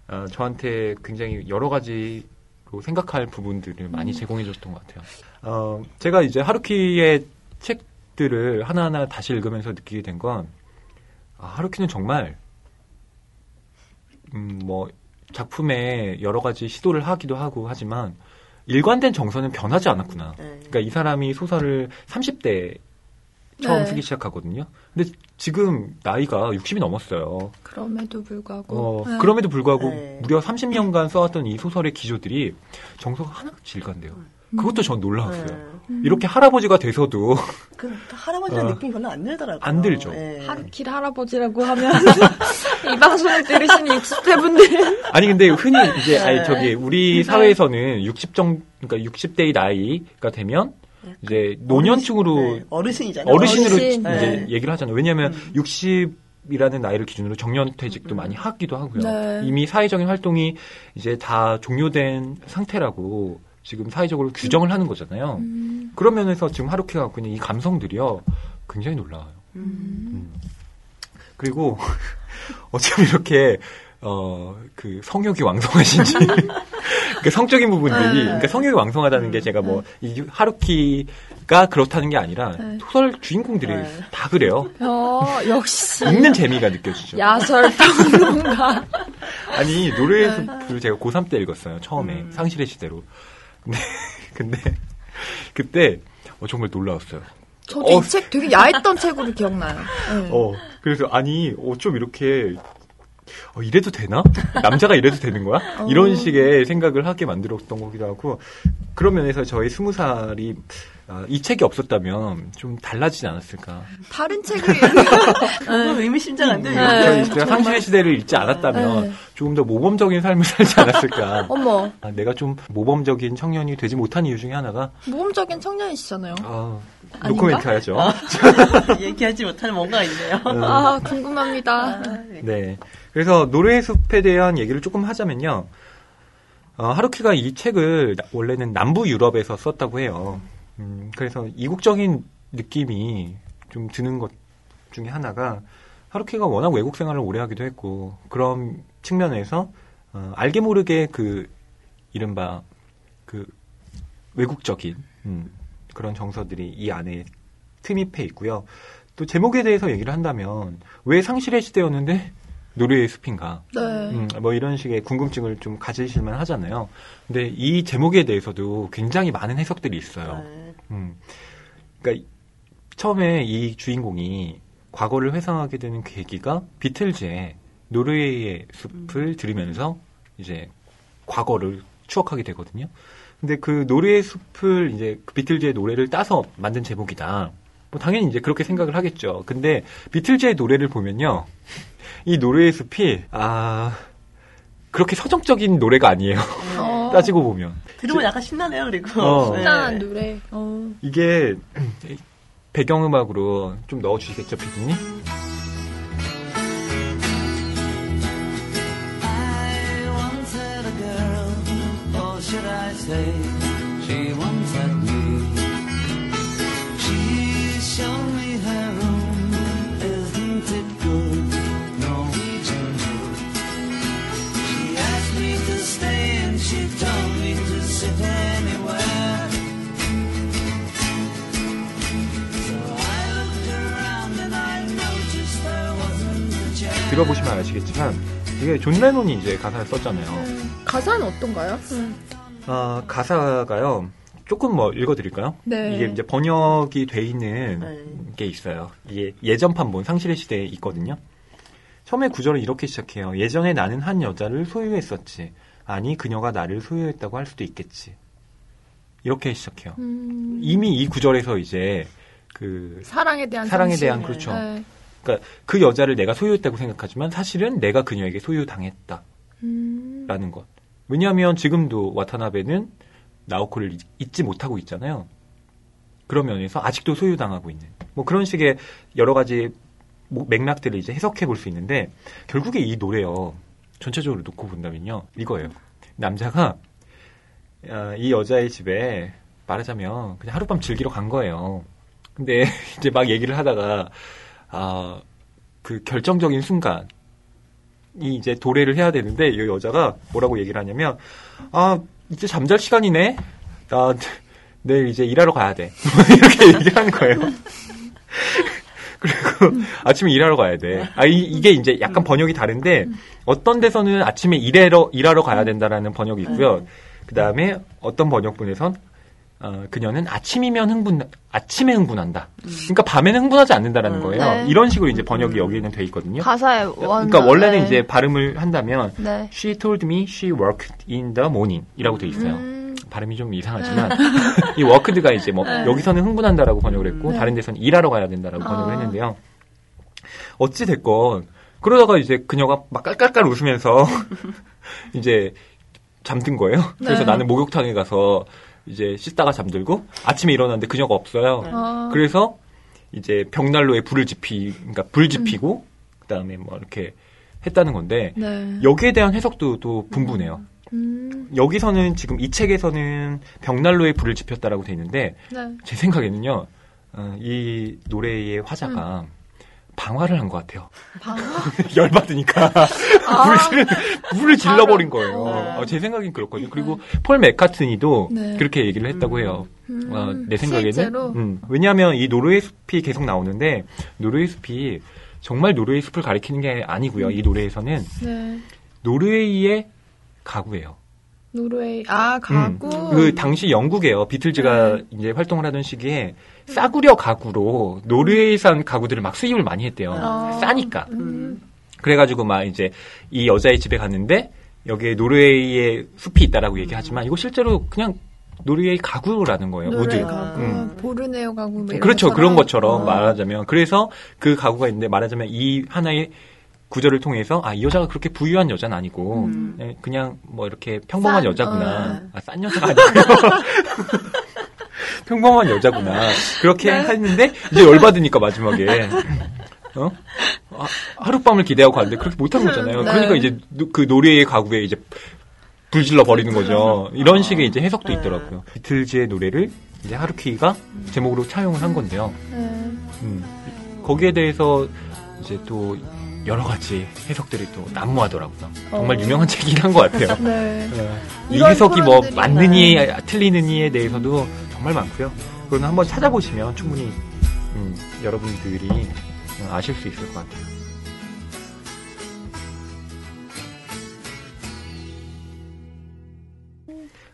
어, 저한테 굉장히 여러 가지로 생각할 부분들을 음. 많이 제공해 줬던 것 같아요. 어, 제가 이제 하루키의 책들을 하나하나 다시 읽으면서 느끼게 된건 아, 하루키는 정말 음, 뭐 작품에 여러 가지 시도를 하기도 하고 하지만 일관된 정서는 변하지 않았구나. 네. 그러니까 이 사람이 소설을 30대 처음 네. 쓰기 시작하거든요. 근데 지금 나이가 60이 넘었어요. 그럼에도 불구하고. 어, 네. 그럼에도 불구하고 네. 무려 30년간 써왔던 이 소설의 기조들이 정서가 하나같이 일관돼요. 그것도 전 놀라웠어요. 네. 음. 이렇게 할아버지가 돼서도 <laughs> 그 할아버지라는 어. 느낌이 별로 안 들더라고요. 안 들죠. 네. 하루킬 할아버지라고 하면 <laughs> 이 방송을 들으시는 60대 분들은 아니 근데 흔히 이제 아니 네. 저기 우리 네. 사회에서는 60 정, 그러니까 60대의 나이가 되면 이제 노년층으로 네, 어르신이잖아요. 어르신으로 어르신. 이제 네. 얘기를 하잖아요. 왜냐하면 음. 60 이라는 나이를 기준으로 정년 퇴직도 많이 하기도 하고요. 네. 이미 사회적인 활동이 이제 다 종료된 상태라고 지금 사회적으로 규정을 하는 거잖아요. 음, 그런 면에서 지금 하루키가 갖고 있는 이 감성들이요. 굉장히 놀라워요. 음. 그리고 <laughs> 어쩜 이렇게 어 그 성욕이 왕성하신지 <laughs> 그 성적인 부분들이 네. 그러니까 성욕이 왕성하다는 게 제가 뭐 이 하루키가 그렇다는 게 아니라 네. 소설 주인공들이 네. 다 그래요. 어, 역시 읽는 재미가 느껴지죠. 야설 평론가. <laughs> 아니 노래의 숲을 제가 고3 때 읽었어요. 처음에 음. 상실의 시대로. 근데 <laughs> 근데 그때 어, 정말 놀라웠어요. 저도 어. 이 책 되게 야했던 책으로 기억나요. 네. 어 그래서 아니 어, 좀 이렇게 어, 이래도 되나? 남자가 이래도 되는 거야? 이런 식의 생각을 하게 만들었던 거기도 하고 그런 면에서 저희 스무 살이 아, 이 책이 없었다면 좀 달라지지 않았을까. 다른 책을 <laughs> 조금 의미심장 한데. 네. 제가 상실의 시대를 읽지 않았다면 네. 조금 더 모범적인 삶을 살지 않았을까. 어머 아, 내가 좀 모범적인 청년이 되지 못한 이유 중에 하나가 모범적인 청년이시잖아요. 아? 노코멘트 하죠. <laughs> 얘기하지 못할 뭔가 있네요. 음, 아 궁금합니다. 네. 그래서 노래의 숲에 대한 얘기를 조금 하자면요. 어, 하루키가 이 책을 나- 원래는 남부 유럽에서 썼다고 해요. 음, 그래서 이국적인 느낌이 좀 드는 것 중에 하나가 하루키가 워낙 외국 생활을 오래 하기도 했고 그런 측면에서 어, 알게 모르게 그 이른바 그 외국적인 음, 그런 정서들이 이 안에 틈입해 있고요. 또 제목에 대해서 얘기를 한다면 왜 상실의 시대였는데 노래의 숲인가? 네. 음, 뭐 이런 식의 궁금증을 좀 가지실만 하잖아요. 근데 이 제목에 대해서도 굉장히 많은 해석들이 있어요. 네. 음. 그러니까 처음에 이 주인공이 과거를 회상하게 되는 계기가 비틀즈의 노르웨이의 숲을 들으면서 이제 과거를 추억하게 되거든요. 근데 그 노르웨이 숲을 이제 그 비틀즈의 노래를 따서 만든 제목이다. 뭐 당연히 이제 그렇게 생각을 하겠죠. 근데 비틀즈의 노래를 보면요. 이 노르웨이 숲이 아 그렇게 서정적인 노래가 아니에요. 어, <laughs> 따지고 보면. 들으면 약간 신나네요, 그리고. 어. 신나는 노래. 어. 이게 배경음악으로 좀 넣어주시겠죠, 피디님? 들어보시면 아시겠지만 이게 존 레논이 이제 가사를 썼잖아요. 가사는 어떤가요? 아, 가사가요. 조금 뭐 읽어드릴까요? 네. 이게 이제 번역이 돼 있는 네. 게 있어요. 이게 예전 판본 상실의 시대에 있거든요. 처음에 구절을 이렇게 시작해요. 예전에 나는 한 여자를 소유했었지. 아니 그녀가 나를 소유했다고 할 수도 있겠지. 이렇게 시작해요. 음, 이미 이 구절에서 이제 그 사랑에 대한 사랑에 상실. 대한 그렇죠. 네. 그러니까 그 여자를 내가 소유했다고 생각하지만 사실은 내가 그녀에게 소유당했다라는 음, 것. 왜냐하면 지금도 와타나베는 나오코를 잊- 잊지 못하고 있잖아요. 그런 면에서 아직도 소유당하고 있는 뭐 그런 식의 여러 가지 뭐 맥락들을 이제 해석해 볼 수 있는데 결국에 이 노래요 전체적으로 놓고 본다면요 이거예요. 남자가 아, 이 여자의 집에 말하자면 그냥 하룻밤 즐기러 간 거예요. 근데 <laughs> 이제 막 얘기를 하다가 아, 그 결정적인 순간 이 이제 도래를 해야 되는데 이 여자가 뭐라고 얘기를 하냐면 아 이제 잠잘 시간이네 나 내일 이제 일하러 가야 돼 <laughs> 이렇게 얘기를 하는 거예요. <laughs> 그리고 아침에 일하러 가야 돼. 아 이, 이게 이제 약간 번역이 다른데 어떤 데서는 아침에 일하러 일하러 가야 된다라는 번역이 있고요. 그 다음에 어떤 번역본에선 어, 그녀는 아침이면 흥분 아침에 흥분한다. 그러니까 밤에는 흥분하지 않는다라는 음. 거예요. 네. 이런 식으로 이제 번역이 여기는 돼 있거든요. 가사에 원. 그러니까 원래는 네. 이제 발음을 한다면 네. She told me she worked in the morning이라고 돼 있어요. 음, 발음이 좀 이상하지만 <laughs> 이 워크드가 이제 뭐 네. 여기서는 흥분한다라고 번역을 했고 네. 다른 데서는 일하러 가야 된다라고 번역을 아. 했는데요. 어찌 됐건 그러다가 이제 그녀가 막 깔깔깔 웃으면서 <laughs> 이제 잠든 거예요. 그래서 네. 나는 목욕탕에 가서 이제 씻다가 잠들고 아침에 일어났는데 그녀가 없어요. 아, 그래서 이제 벽난로에 불을 지피, 그러니까 불 지피고 그다음에 뭐 이렇게 했다는 건데 네. 여기에 대한 해석도 또 분분해요. 음, 여기서는 지금 이 책에서는 벽난로에 불을 지폈다라고 돼 있는데 네. 제 생각에는요 어, 이 노래의 화자가 방화를 한 것 같아요. 방화? <laughs> 열받으니까 <laughs> 불을 불을 질러버린 거예요. 아. 어, 제 생각엔 그렇거든요. 그리고 폴 맥카트니도 네. 그렇게 얘기를 했다고 해요. 음, 어, 내 생각에는? 음, 왜냐하면 이 노르웨이 숲이 계속 나오는데 노르웨이 숲이 정말 노르웨이 숲을 가리키는 게 아니고요. 이 노래에서는 네. 노르웨이의 가구예요. 노르웨이 아 가구. 음. 그 당시 영국에요. 비틀즈가 네. 이제 활동을 하던 시기에 싸구려 가구로 노르웨이산 가구들을 막 수입을 많이 했대요. 아. 싸니까. 음. 그래가지고 막 이제 이 여자의 집에 갔는데 여기에 노르웨이의 숲이 있다라고 얘기하지만 이거 실제로 그냥 노르웨이 가구라는 거예요. 노르웨이 wood. 가구, 음. 보르네오 가구 뭐 그렇죠. 그런 것처럼 어. 말하자면. 그래서 그 가구가 있는데 말하자면 이 하나의 구절을 통해서 아, 이 여자가 그렇게 부유한 여자는 아니고 음. 예, 그냥 뭐 이렇게 평범한 싼, 여자구나. 어. 아, 싼 여자가 아니고요. <laughs> 평범한 여자구나. 그렇게 네. 했는데 이제 열받으니까 마지막에 어? 아, 하룻밤을 기대하고 갔는데 그렇게 못한 거잖아요. 네. 그러니까 이제 노- 그 노래의 가구에 이제 불질러 버리는 거죠. 이런 식의 이제 해석도 네. 있더라고요. 비틀즈의 노래를 이제 하루키가 제목으로 차용을 한 건데요. 네. 음, 거기에 대해서 이제 또 여러 가지 해석들이 또 난무하더라고요. 정말 어. 유명한 책이긴 한 것 같아요. 네. 예. 이 해석이 뭐 맞느니 네. 틀리느니에 대해서도 정말 많고요. 그거는 한번 찾아보시면 충분히 음, 여러분들이 어, 아실 수 있을 것 같아요.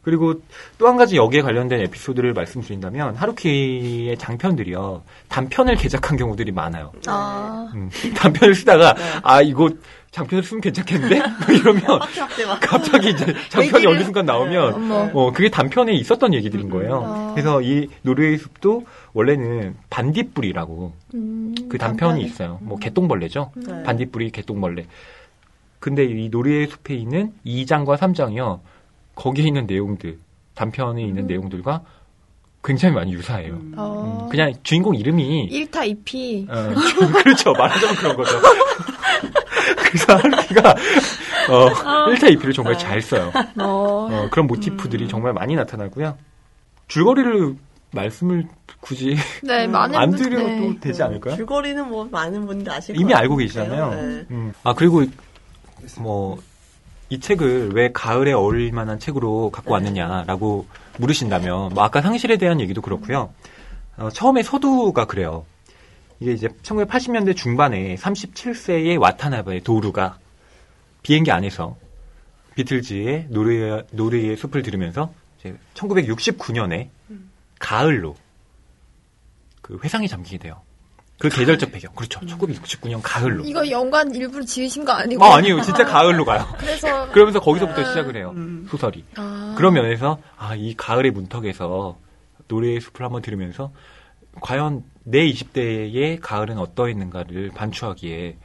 그리고 또 한 가지 여기에 관련된 에피소드를 말씀드린다면 하루키의 장편들이요 단편을 개작한 경우들이 많아요. 아. 음, <laughs> 단편을 쓰다가 네. 아 이거 장편을 쓰면 괜찮겠는데 <laughs> 뭐 이러면. <laughs> 갑자기 이제 장편이 어느 순간 나오면 어머. 어 그게 단편에 있었던 얘기들인 거예요. 아. 그래서 이 노르웨이 숲도 원래는 반딧불이라고 음, 그 단편이. 있어요. 뭐 개똥벌레죠. 네. 반딧불이 개똥벌레. 근데 이 노르웨이 숲에 있는 2장과 3장이요. 거기에 있는 내용들, 단편에 있는 음. 내용들과 굉장히 많이 유사해요. 음. 어. 음, 그냥 주인공 이름이 1타 2피. 어, <laughs> 그렇죠. 말하자면 그런 거죠. 그래서 하루키가 어, 1타 2피를 정말 잘 써요. 어. 어, 그런 모티프들이 정말 많이 나타나고요. 줄거리를 말씀을 굳이 네, 음, 많은 안 분들- 드려도 네. 되지 않을까요? 줄거리는 뭐 많은 분들 아실 이미 것 알고. 계시잖아요. 네. 음. 아 그리고 뭐 이 책을 왜 가을에 어울릴 만한 책으로 갖고 왔느냐라고 물으신다면 뭐 아까 상실에 대한 얘기도 그렇고요. 어, 처음에 서두가 그래요. 이게 이제 1980년대 중반에 37세의 와타나베 도루가 비행기 안에서 비틀즈의 노르웨이, 노르웨이의 숲을 들으면서 이제 1969년에 가을로 그 회상에 잠기게 돼요. 그 계절적 배경. 그렇죠. 1969년 가을로. 이거 연관 일부러 지으신 거 아니고? 어, 아니에요. 진짜 가을로 가요. <laughs> 그래서 <laughs> 그러면서 거기서부터 아. 시작을 해요. 음. 소설이. 아. 그런 면에서 아, 이 가을의 문턱에서 노래의 숲을 한번 들으면서 과연 내 20대의 가을은 어떠했는가를 반추하기에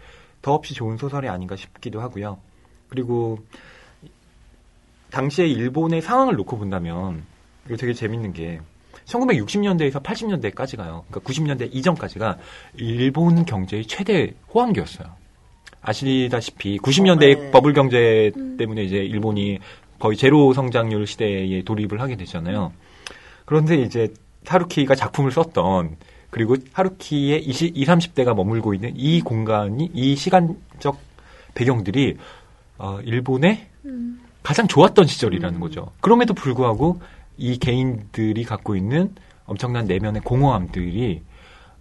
더없이 좋은 소설이 아닌가 싶기도 하고요. 그리고 당시에 일본의 상황을 놓고 본다면 이거 되게 재밌는 게 1960년대에서 80년대까지가요. 그러니까 90년대 이전까지가 일본 경제의 최대 호황기였어요. 아시다시피 90년대 어, 네. 버블 경제 때문에 이제 일본이 거의 제로 성장률 시대에 돌입을 하게 되잖아요. 그런데 이제 하루키가 작품을 썼던 그리고 하루키의 20, 20, 30대가 머물고 있는 이 공간이 이 시간적 배경들이 어, 일본의 음. 가장 좋았던 시절이라는 음. 거죠. 그럼에도 불구하고 이 개인들이 갖고 있는 엄청난 내면의 공허함들이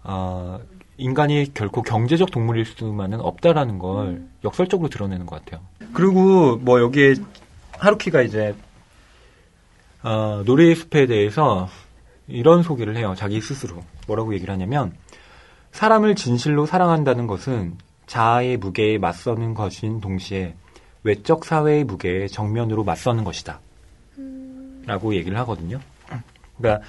어, 인간이 결코 경제적 동물일 수만은 없다라는 걸 역설적으로 드러내는 것 같아요. 그리고 뭐 여기에 하루키가 이제 어, 노래의 숲에 대해서 이런 소개를 해요. 자기 스스로 뭐라고 얘기를 하냐면 사람을 진실로 사랑한다는 것은 자아의 무게에 맞서는 것인 동시에 외적 사회의 무게에 정면으로 맞서는 것이다. 라고 얘기를 하거든요. 그러니까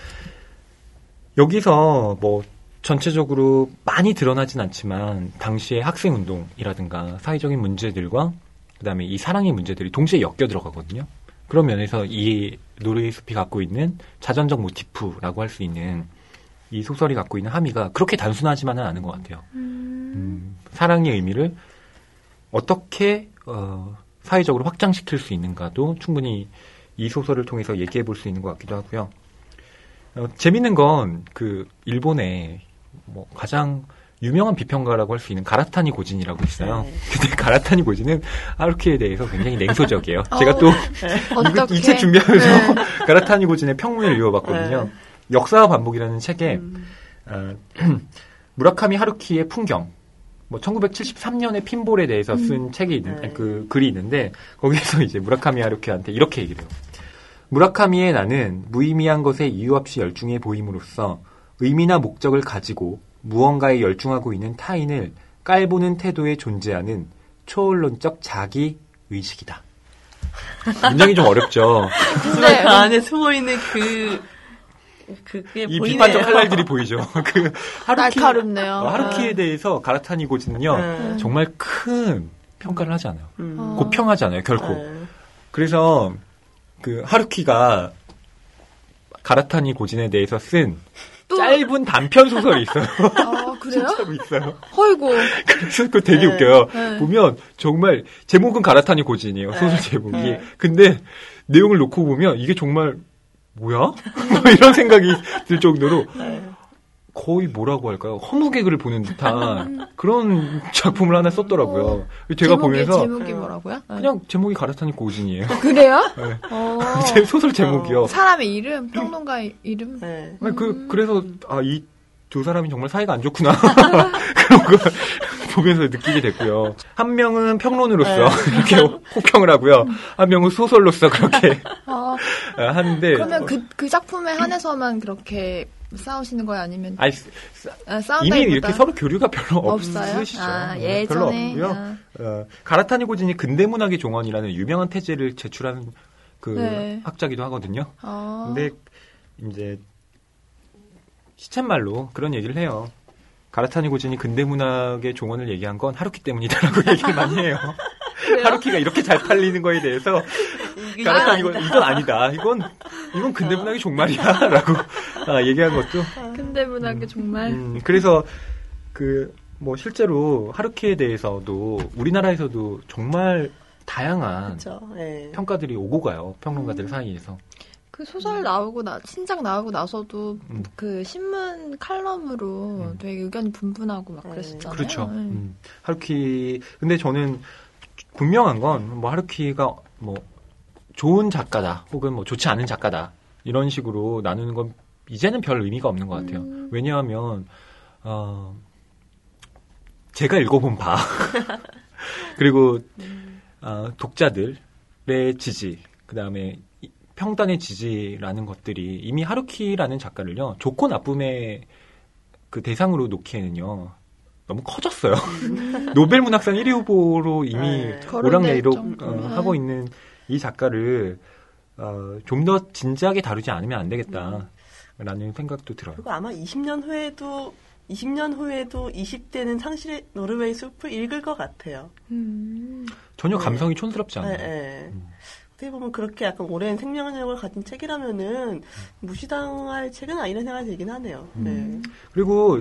여기서 뭐 전체적으로 많이 드러나진 않지만 당시의 학생 운동이라든가 사회적인 문제들과 그다음에 이 사랑의 문제들이 동시에 엮여 들어가거든요. 그런 면에서 이 노르웨이 숲이 갖고 있는 자전적 모티프라고 할 수 있는 이 소설이 갖고 있는 함의가 그렇게 단순하지만은 않은 것 같아요. 음, 사랑의 의미를 어떻게 어, 사회적으로 확장시킬 수 있는가도 충분히 이 소설을 통해서 얘기해 볼 수 있는 것 같기도 하고요. 어, 재밌는 건 그 일본의 뭐 가장 유명한 비평가라고 할 수 있는 가라타니 고진이라고 있어요. 네. <laughs> 근데 가라타니 고진은 하루키에 대해서 굉장히 냉소적이에요. 제가 또 어떻게? 이책 준비하면서 네. <laughs> 가라타니 고진의 평문을 읽어봤거든요. 역사와 반복이라는 책에 음. 어, <clears throat> 무라카미 하루키의 풍경, 뭐 1973년에 핀볼에 대해서 쓴 책이 있는 네. 그 글이 있는데 거기에서 이제 무라카미 하루키한테 이렇게 얘기를 해요. 무라카미의 나는 무의미한 것에 이유 없이 열중해 보임으로써 의미나 목적을 가지고 무언가에 열중하고 있는 타인을 깔보는 태도에 존재하는 초언론적 자기 의식이다. 문장이 좀 어렵죠. 하지만 그 안에 숨어 있는 그, 그게 이 보이네요. 비판적 할 말들이 보이죠. <laughs> 그 하루키, 날카롭네요. 어, 하루키에 대해서 가라타니 고지는요 네. 정말 큰 평가를 하지 않아요. 음. 어. 고평하지 않아요 결코. 네. 그래서 그 하루키가 가라타니 고진에 대해서 쓴 또- 짧은 단편 소설이 있어요. <laughs> 아, 그래요? 진짜로 있어요. 헐고. 그래서 그거 되게 네. 웃겨요. 네. 보면 정말 제목은 가라타니 고진이에요. 소설 네. 제목이. 네. 근데 내용을 놓고 보면 이게 정말 뭐야? <laughs> 뭐 이런 생각이 들 정도로 네. 거의 뭐라고 할까요? 허무개그를 보는 듯한 <laughs> 그런 작품을 하나 썼더라고요. 제가 제목이, 보면서 제목이 뭐라고요? 그냥 제목이 가라타니 고진이에요. 그래요? <laughs> 네. 어. <laughs> 제 소설 제목이요. 사람의 이름, 평론가 의 이름. 네. 아니, 그, 그래서, 아, 이 두 사람이 정말 사이가 안 좋구나. 그런 걸 보면서 느끼게 됐고요. 한 명은 평론으로서 이렇게 혹평을 하고요. 한 명은 소설로서 그렇게 아, 아, 하는데. 그러면 그, 그 작품에 한해서만 그렇게 싸우시는 거예요? 아니면 아니, 아, 이미 이렇게 서로 교류가 별로 없어요? 없으시죠. 아, 네, 별로 예전에. 없고요. 아. 어, 가라타니 고진이 근대 문학의 종언이라는 유명한 태제를 제출한 그 네. 학자기도 하거든요. 아. 근데 이제 시쳇말로 그런 얘기를 해요. 가라타니 고진이 근대 문학의 종언을 얘기한 건 하루키 때문이다라고 <laughs> 얘기를 많이 해요. <laughs> 하루키가 이렇게 잘 팔리는 거에 대해서 고 아니다. 이건 아니다. 이건 이건 근대 문학의 종말이야라고 <laughs> 아, 얘기한 것도 근대 문학의 정말 음, 그래서 그 뭐 실제로 하루키에 대해서도 우리나라에서도 정말 다양한. 네. 평가들이 오고 가요. 평론가들 사이에서. 그 소설 나오고 나 신작 나오고 나서도 음. 그 신문 칼럼으로 음. 되게 의견이 분분하고 막 네. 그랬었잖아요. 그렇죠. 네. 음, 하루키 근데 저는 분명한 건 뭐 하루키가 뭐 좋은 작가다 혹은 뭐 좋지 않은 작가다 이런 식으로 나누는 건 이제는 별 의미가 없는 것 같아요. 음. 왜냐하면 어, 제가 읽어본 바 <laughs> 그리고 어, 독자들의 지지 그 다음에 평단의 지지라는 것들이 이미 하루키라는 작가를요 좋고 나쁨의 그 대상으로 놓기에는요 너무 커졌어요. <laughs> 노벨 문학상 1위 후보로 이미 네. 정도로. 어, 하고 있는 이 작가를 어, 좀 더 진지하게 다루지 않으면 안 되겠다라는 생각도 들어요. 그리고 아마 20년 후에도 20년 후에도 20대는 상실의 노르웨이 숲을 읽을 것 같아요. 음. 전혀 네. 감성이 촌스럽지 않아요. 네, 네. 음. 어떻게 보면 그렇게 약간 오랜 생명력을 가진 책이라면은 무시당할 책은 아니라는 생각이 들긴 하네요. 음. 그리고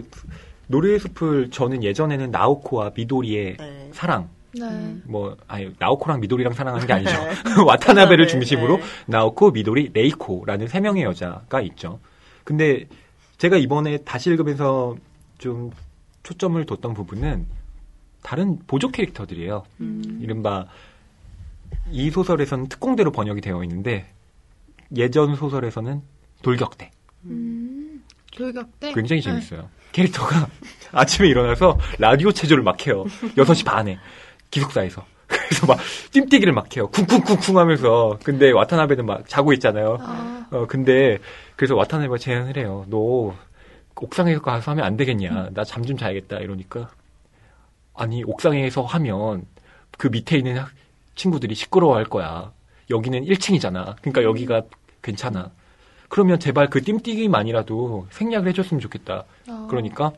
노르웨이의 숲을 저는 예전에는 나오코와 미도리의 네. 네. 사랑 네. 뭐 아니 나오코랑 미도리랑 사랑하는 게 아니죠. 네. <laughs> 와타나베를 네, 중심으로 네. 나오코, 미도리, 레이코라는 세 명의 여자가 있죠. 근데 제가 이번에 다시 읽으면서 좀 초점을 뒀던 부분은 다른 보조 캐릭터들이에요. 음. 이른바 이 소설에서는 특공대로 번역이 되어 있는데 예전 소설에서는 돌격대. 음. 돌격대 굉장히 재밌어요. 캐릭터가 <laughs> 아침에 일어나서 라디오 체조를 막 해요. 6시 반에 기숙사에서. <laughs> 그래서 막 찜뛰기를 막 해요. 쿵쿵쿵쿵 하면서. 근데 와타나베는 막 자고 있잖아요. 아, 어, 근데 그래서 와타나베가 제안을 해요. 너 옥상에서 가서 하면 안 되겠냐. 나 잠 좀 자야겠다. 이러니까 아니 옥상에서 하면 그 밑에 있는 학- 친구들이 시끄러워할 거야. 여기는 1층이잖아. 그러니까 여기가 괜찮아. 그러면 제발 그 뜀뛰기만이라도 생략을 해줬으면 좋겠다. 아. 그러니까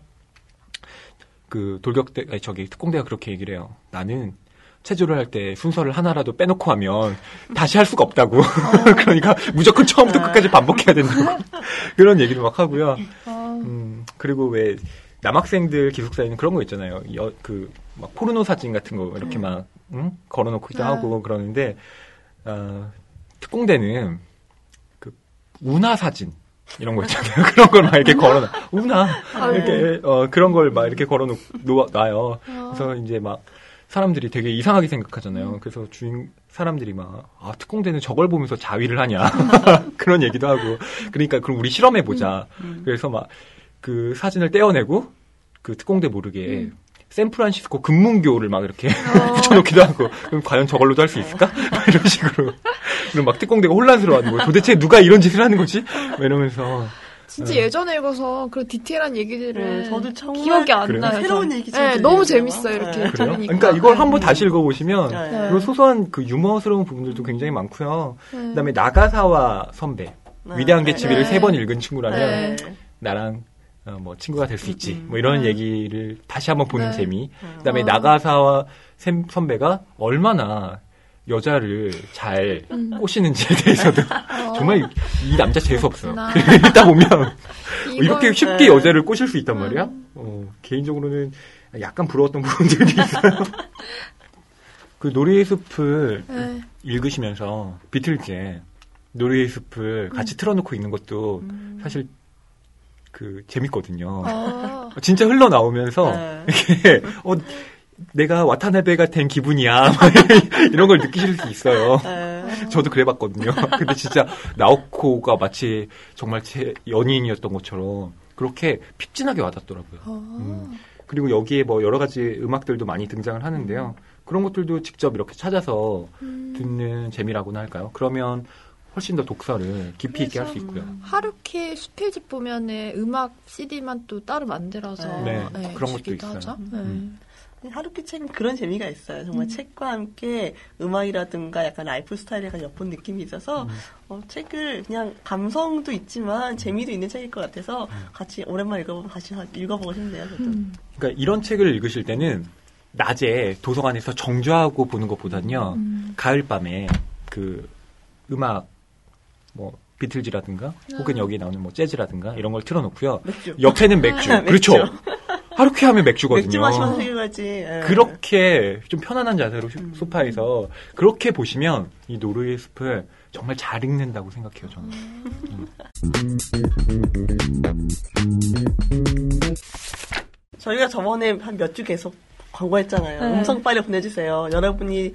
그 돌격대 아니 저기 특공대가 그렇게 얘기를 해요. 나는 체조를 할 때 순서를 하나라도 빼놓고 하면 다시 할 수가 없다고. <laughs> 그러니까 무조건 처음부터 끝까지 반복해야 된다고. <laughs> 그런 얘기를 막 하고요. 아, 음, 그리고 왜 남학생들 기숙사에는 그런 거 있잖아요. 여, 그, 막 포르노 사진 같은 거 이렇게 막, 응? 걸어놓기도 네. 하고 그러는데, 어, 특공대는 그, 운하 사진. 이런 거 있잖아요. <laughs> 그런 걸 막 이렇게 걸어놔. 운하. 이렇게, 어, 그런 걸 막 이렇게 걸어놔요. 그래서 이제 막, 사람들이 되게 이상하게 생각하잖아요. 그래서 주인, 사람들이 막, 아, 특공대는 저걸 보면서 자위를 하냐. <laughs> 그런 얘기도 하고. 그러니까, 그럼 우리 실험해보자. 그래서 막, 그 사진을 떼어내고, 그 특공대 모르게 샌프란시스코 금문교를 막 이렇게 <laughs> 붙여놓기도 하고 그럼 과연 저걸로도 할 수 있을까? <laughs> 막 이런 식으로 그럼 막 특공대가 혼란스러워하는 거예요. 도대체 누가 이런 짓을 하는 거지? 막 이러면서 진짜 예전에 읽어서 그런 디테일한 얘기들은 네, 저도 정말 기억이 안 그래요? 나요. 새로운. 얘기 네, 너무 재밌어요. 이렇게 네. 그러니까 이걸 네. 한번 다시 읽어보시면 네. 그리고 소소한 그 유머스러운 부분들도 굉장히 많고요. 네. 그다음에 나가사와 선배 네. 위대한 개츠비를 네. 세번 읽은 친구라면 네. 나랑 어, 뭐 친구가 될 수 있지. 음. 뭐 이런 얘기를 다시 한번 보는 네. 재미. 그다음에 어. 나가사와 샘 선배가 얼마나 여자를 잘 음. 꼬시는지에 대해서도 <laughs> 어. 정말 이 남자 재수 없어요. <laughs> 읽다 보면 이렇게 쉽게 네. 여자를 꼬실 수 있단 말이야. 음. 어, 개인적으로는 약간 부러웠던 부분들이 있어요. <laughs> 그 노래의 숲을 네. 읽으시면서 비틀즈의 노래의 숲을 음. 같이 틀어놓고 있는 것도 사실 그 재밌거든요. 어. <laughs> 진짜 흘러나오면서 네. 이게 어 내가 와타나베가 된 기분이야 <laughs> 막 이런 걸 느끼실 수 있어요. 네. 저도 그래봤거든요. 근데 진짜 나오코가 마치 정말 제 연인이었던 것처럼 그렇게 픽진하게 와닿더라고요. 어. 음. 그리고 여기에 뭐 여러 가지 음악들도 많이 등장을 하는데요. 그런 것들도 직접 이렇게 찾아서 음. 듣는 재미라고나 할까요? 그러면 훨씬 더 독서를 깊이 있게 할 수 있고요. 하루키 수필집 보면은 음악 CD만 또 따로 만들어서 네, 그런 것도 있어요. 하죠. 음. 하루키 책은 그런 재미가 있어요. 정말 책과 함께 음악이라든가 약간 라이프 스타일에 약간 엿본 느낌이 있어서 어, 책을 그냥 감성도 있지만 재미도 있는 책일 것 같아서 같이 오랜만에 읽어보면 같이 읽어보고 싶네요. 저도. 음. 그러니까 이런 책을 읽으실 때는 낮에 도서관에서 정주하고 보는 것보다는요. 음. 가을 밤에 그 음악 뭐 비틀즈라든가 혹은 여기 나오는 뭐 재즈라든가 이런 걸 틀어놓고요. 맥주. 옆에는 맥주. <laughs> 맥주. 그렇죠. 하루키 하면 맥주거든요. 맥주 마시면서 읽어야지. 예. 그렇게 좀 편안한 자세로 소- 소파에서 그렇게 보시면 이 노르웨이 숲을 정말 잘 읽는다고 생각해요, 저는. 저희가 저번에 한 몇 주 계속 광고했잖아요. 네. 음성 파일을 보내주세요. 여러분이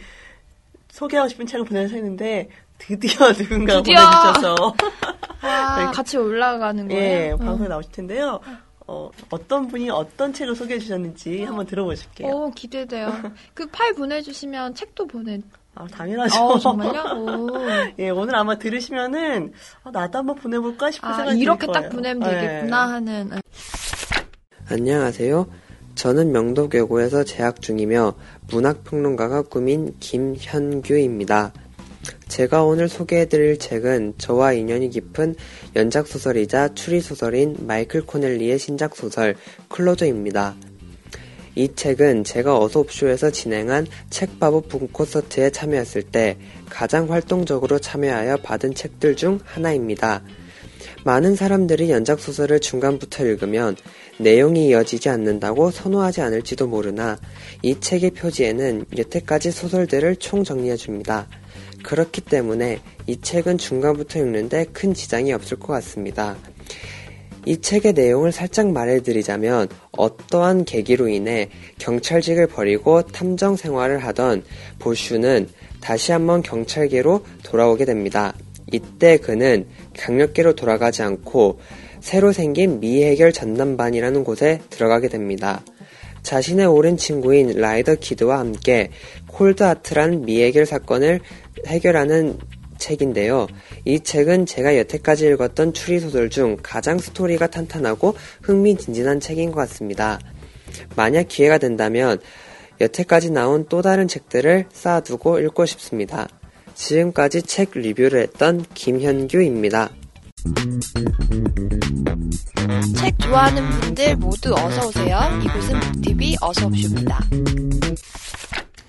소개하고 싶은 책을 보내주세요 했는데 드디어 <laughs> 누군가 드디어! 보내주셔서 <laughs> 와, 저희- 같이 올라가는 거예요? 예, 어. 방송에 나오실 텐데요. 어, 어떤 분이 어떤 책을 소개해 주셨는지 한번 들어보실게요. 오, 기대돼요. 그 파일 보내주시면 책도 보내. 아, 당연하죠. 어, 정말요? 오. <laughs> 예, 오늘 아마 들으시면은 아, 나도 한번 보내볼까 싶은 아, 생각이 이렇게 들딱 거예요. 보내면 예. 되겠구나 하는. 예. 안녕하세요. 저는 명도교고에서 재학 중이며 문학평론가가 꾸민 김현규입니다. 제가 오늘 소개해드릴 책은 저와 인연이 깊은 연작소설이자 추리소설인 마이클 코넬리의 신작소설 클로저입니다. 이 책은 제가 어소옵쇼에서 진행한 책바보 북콘서트에 참여했을 때 가장 활동적으로 참여하여 받은 책들 중 하나입니다. 많은 사람들이 연작소설을 중간부터 읽으면 내용이 이어지지 않는다고 선호하지 않을지도 모르나 이 책의 표지에는 여태까지 소설들을 총정리해줍니다. 그렇기 때문에 이 책은 중간부터 읽는데 큰 지장이 없을 것 같습니다. 이 책의 내용을 살짝 말해드리자면 어떠한 계기로 인해 경찰직을 버리고 탐정 생활을 하던 보슈는 다시 한번 경찰계로 돌아오게 됩니다. 이때 그는 강력계로 돌아가지 않고 새로 생긴 미해결 전담반이라는 곳에 들어가게 됩니다. 자신의 오랜 친구인 라이더 키드와 함께 콜드 아트란 미해결 사건을 해결하는 책인데요. 이 책은 제가 여태까지 읽었던 추리소설 중 가장 스토리가 탄탄하고 흥미진진한 책인 것 같습니다. 만약 기회가 된다면 여태까지 나온 또 다른 책들을 쌓아두고 읽고 싶습니다. 지금까지 책 리뷰를 했던 김현규입니다. 책 좋아하는 분들 모두 어서 오세요. 이곳은 북TV 어서 옵쇼입니다.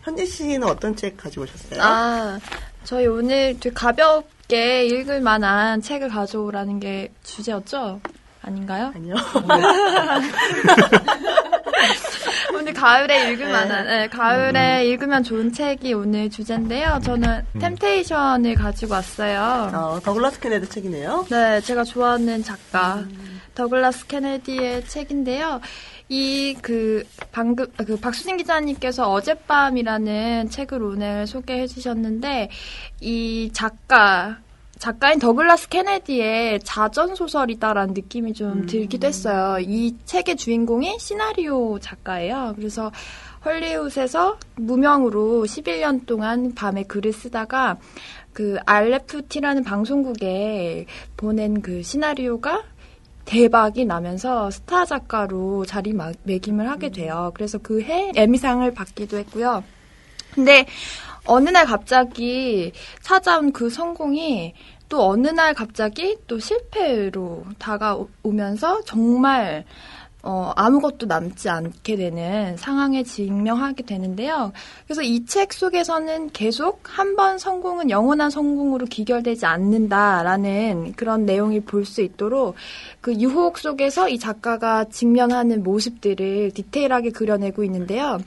현지 씨는 어떤 책 가지고 오셨어요? 아, 저희 오늘 되게 가볍게 읽을 만한 책을 가져오라는 게 주제였죠? 아닌가요? 아니요. <laughs> 오늘 가을에 읽을 네. 만한, 네, 가을에 읽으면 좋은 책이 오늘 주제인데요. 저는 템테이션을 가지고 왔어요. 어, 더글라스 케네드 책이네요. 네, 제가 좋아하는 작가 더글라스 케네디의 책인데요. 이 그 방금 그 박수진 기자님께서 어젯밤이라는 책을 오늘 소개해 주셨는데 이 작가 작가인 더글라스 케네디의 자전 소설이다라는 느낌이 좀 들기도 했어요. 이 책의 주인공이 시나리오 작가예요. 그래서 헐리우드에서 무명으로 11년 동안 밤에 글을 쓰다가 그 RFT라는 방송국에 보낸 그 시나리오가 대박이 나면서 스타 작가로 자리매김을 하게 돼요. 그래서 그 해 에미상을 받기도 했고요. 근데 어느 날 갑자기 찾아온 그 성공이 또 어느 날 갑자기 또 실패로 다가오면서 정말 어, 아무것도 남지 않게 되는 상황에 직면하게 되는데요. 그래서 이 책 속에서는 계속 한 번 성공은 영원한 성공으로 기결되지 않는다라는 그런 내용을 볼수 있도록 그 유혹 속에서 이 작가가 직면하는 모습들을 디테일하게 그려내고 있는데요.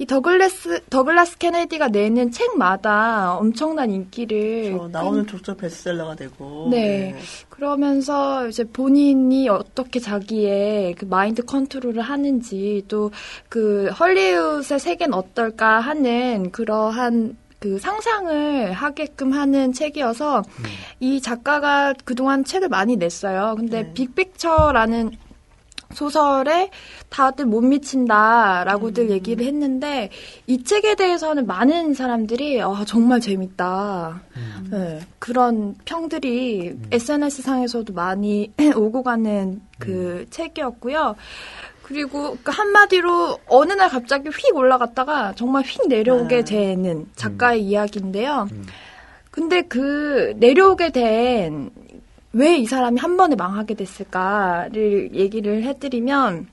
이 더글라스, 더글라스 케네디가 내는 책마다 엄청난 인기를 저 나오는 족적 베스트셀러가 되고. 네. 그러면서 이제 본인이 어떻게 자기의 그 마인드 컨트롤을 하는지 또 그 헐리우드의 세계는 어떨까 하는 그러한 그 상상을 하게끔 하는 책이어서 이 작가가 그동안 책을 많이 냈어요. 근데 네. 빅픽처라는 소설에 다들 못 미친다라고들 음. 얘기를 했는데 이 책에 대해서는 많은 사람들이 아, 정말 재밌다. 네, 그런 평들이 SNS 상에서도 많이 <laughs> 오고 가는 그 책이었고요. 그리고 그 한마디로 어느 날 갑자기 휙 올라갔다가 정말 휙 내려오게 아. 되는 작가의 이야기인데요. 근데 그 내려오게 된 왜 이 사람이 한 번에 망하게 됐을까를 얘기를 해드리면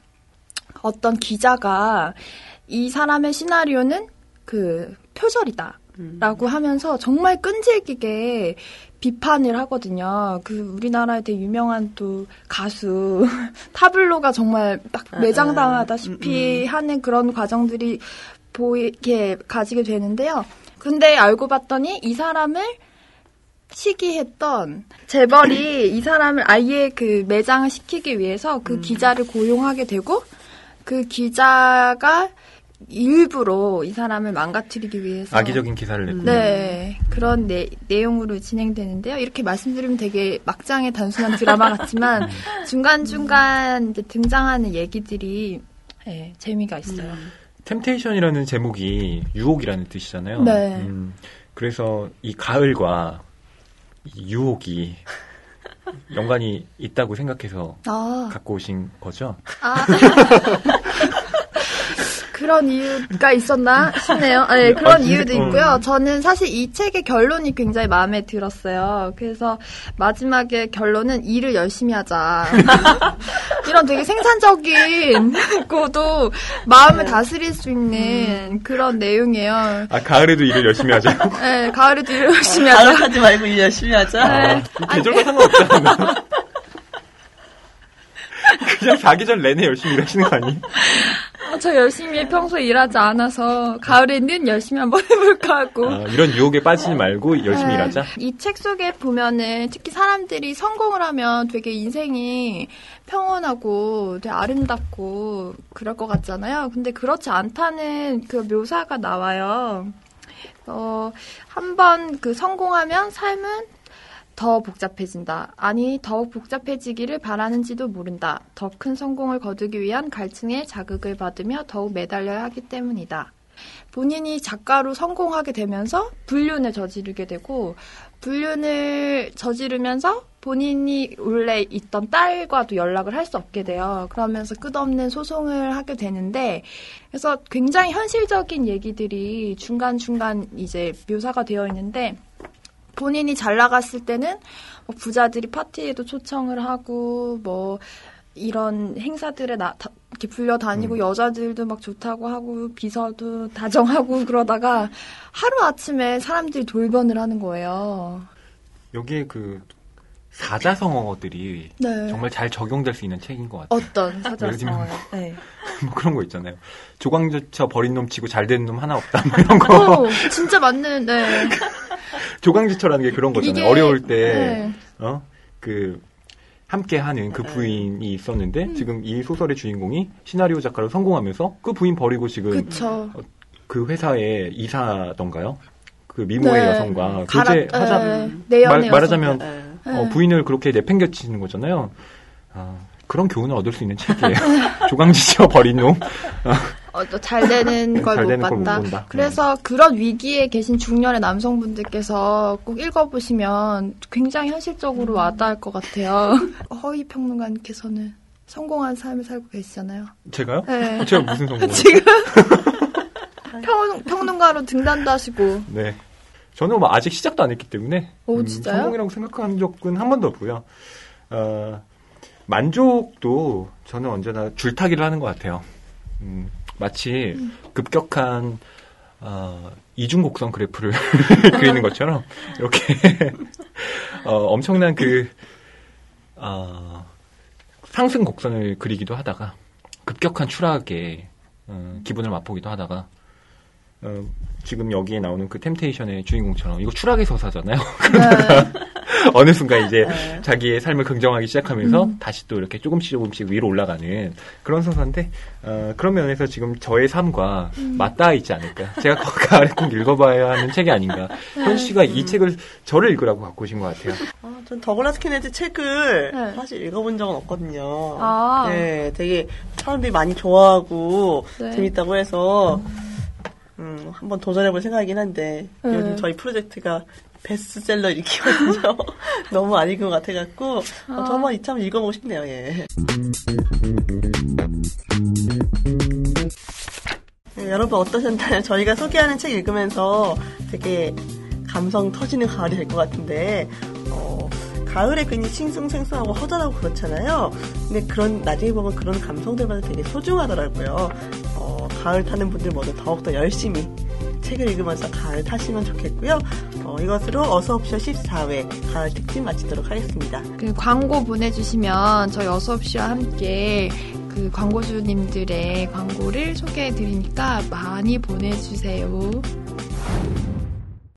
어떤 기자가 이 사람의 시나리오는 그 표절이다. 라고 하면서 정말 끈질기게 비판을 하거든요. 그 우리나라에 되게 유명한 또 가수 <laughs> 타블로가 정말 딱 아, 매장당하다시피 하는 그런 과정들이 보이게 가지게 되는데요. 근데 알고 봤더니 이 사람을 시기했던 재벌이 이 사람을 아예 그 매장을 시키기 위해서 그 기자를 고용하게 되고 그 기자가 일부러 이 사람을 망가뜨리기 위해서 악의적인 기사를 냈군요. 네 그런 내, 내용으로 진행되는데요. 이렇게 말씀드리면 되게 막장의 단순한 드라마 같지만 <laughs> 중간 중간 이제 등장하는 얘기들이 예, 재미가 있어요. 템테이션이라는 제목이 유혹이라는 뜻이잖아요. 네. 음, 그래서 이 가을과 이 유혹이 <laughs> 연관이 있다고 생각해서 아, 갖고 오신 거죠? 아. <laughs> 그런 이유가 있었나 싶네요. 네, 그런 아? 이유도 있고요. 저는 사실 이 책의 결론이 굉장히 마음에 들었어요. 그래서 마지막에 결론은 일을 열심히 하자. <laughs> 이런 되게 생산적인 <laughs> 고도 마음을 다스릴 수 있는 그런 내용이에요. 아 가을에도 일을 열심히 하자. <laughs> 네, 가을에도 일을 열심히 하자. 가을하지 말고 일 열심히 하자. 아, 계절과 상관없잖아. 그냥 사계절 내내 열심히 일하시는 거 아니에요? 어, 저 열심히 평소에 일하지 않아서 가을에는 열심히 한번 <laughs> 해볼까 하고. 아, 이런 유혹에 빠지지 말고 열심히 네. 일하자. 이 책 속에 보면은 특히 사람들이 성공을 하면 되게 인생이 평온하고 되게 아름답고 그럴 것 같잖아요. 근데 그렇지 않다는 그 묘사가 나와요. 어, 한번 그 성공하면 삶은 더 복잡해진다. 아니, 더욱 복잡해지기를 바라는지도 모른다. 더 큰 성공을 거두기 위한 갈증에 자극을 받으며 더욱 매달려야 하기 때문이다. 본인이 작가로 성공하게 되면서 불륜을 저지르게 되고 불륜을 저지르면서 본인이 원래 있던 딸과도 연락을 할 수 없게 돼요. 그러면서 끝없는 소송을 하게 되는데 그래서 굉장히 현실적인 얘기들이 중간중간 이제 묘사가 되어 있는데 본인이 잘 나갔을 때는 뭐 부자들이 파티에도 초청을 하고 뭐 이런 행사들에 나, 다, 이렇게 불려 다니고 여자들도 막 좋다고 하고 비서도 다정하고 <laughs> 그러다가 하루 아침에 사람들이 돌변을 하는 거예요. 여기에 그 사자성어들이 네. 정말 잘 적용될 수 있는 책인 것 같아요. 어떤 들면 사자성어요? 네. <laughs> 뭐 그런 거 있잖아요. 조광조처 버린 놈 치고 잘된놈 하나 없다. 뭐 <laughs> 이런 거. 오, 진짜 맞는, 네. <laughs> 조광지처라는 게 그런 거잖아요. 이게- 어려울 때, 네. 어? 그, 함께 하는 그 부인이 있었는데, 음. 지금 이 소설의 주인공이 시나리오 작가로 성공하면서 그 부인 버리고 지금 그쵸. 그 회사에 이사던가요? 그 미모의 네. 여성과 교제하자 네. 말, 말하자면 네. 어, 부인을 그렇게 내팽겨치는 거잖아요. 아, 그런 교훈을 얻을 수 있는 책이에요. <laughs> 조강지쳐 <laughs> 버린 놈. 어, 또잘 되는 걸잘못 되는 걸 못 봤다. 네. 그래서 그런 위기에 계신 중년의 남성분들께서 꼭 읽어보시면 굉장히 현실적으로 음. 와닿을 것 같아요. <laughs> 허위 평론가님께서는 성공한 삶을 살고 계시잖아요. 제가요? 네. 제가 무슨 성공? <laughs> 지금 <laughs> 평, 평론가로 등단도 하시고 네. 저는 뭐 아직 시작도 안 했기 때문에 오, 음, 진짜요? 성공이라고 생각한 적은 한 번도 없고요. 어, 만족도 저는 언제나 줄타기를 하는 것 같아요. 음, 마치 급격한 어, 이중곡선 그래프를 <laughs> 그리는 것처럼 이렇게 <laughs> 어, 엄청난 그 어, 상승 곡선을 그리기도 하다가 급격한 추락에 어, 기분을 맛보기도 하다가 어, 지금 여기에 나오는 그 템테이션의 주인공처럼 이거 추락의 서사잖아요. 네. <laughs> <laughs> 어느 순간 이제 네. 자기의 삶을 긍정하기 시작하면서 음. 다시 또 이렇게 조금씩 조금씩 위로 올라가는 그런 서사인데 어, 그런 면에서 지금 저의 삶과 음. 맞닿아 있지 않을까. 제가 그 아래 꼭 읽어봐야 하는 책이 아닌가. 네. 현 씨가 이 책을 저를 읽으라고 갖고 오신 것 같아요. 아, 전 더글라스 케네디 책을 네. 사실 읽어본 적은 없거든요. 아. 네, 되게 사람들이 많이 좋아하고 네. 재밌다고 해서 음, 한번 도전해볼 생각이긴 한데 네. 요즘 저희 프로젝트가 베스트셀러 읽기거든요. <laughs> 너무 안 읽은 것 같아갖고 어, 저 한번 이차 한번 읽어보고 싶네요. 예. 네, 여러분 어떠셨나요? 저희가 소개하는 책 읽으면서 되게 감성 터지는 가을이 될 것 같은데 어, 가을에 괜히 싱숭생숭하고 허전하고 그렇잖아요. 근데 그런 나중에 보면 그런 감성들마다 되게 소중하더라고요. 어, 가을 타는 분들 모두 더욱더 열심히 책을 읽으면서 가을 타시면 좋겠고요. 어, 이것으로 어서옵쇼 14회 가을 특집 마치도록 하겠습니다. 그 광고 보내주시면 저희 어서옵시와 함께 그 광고주님들의 광고를 소개해 드리니까 많이 보내주세요.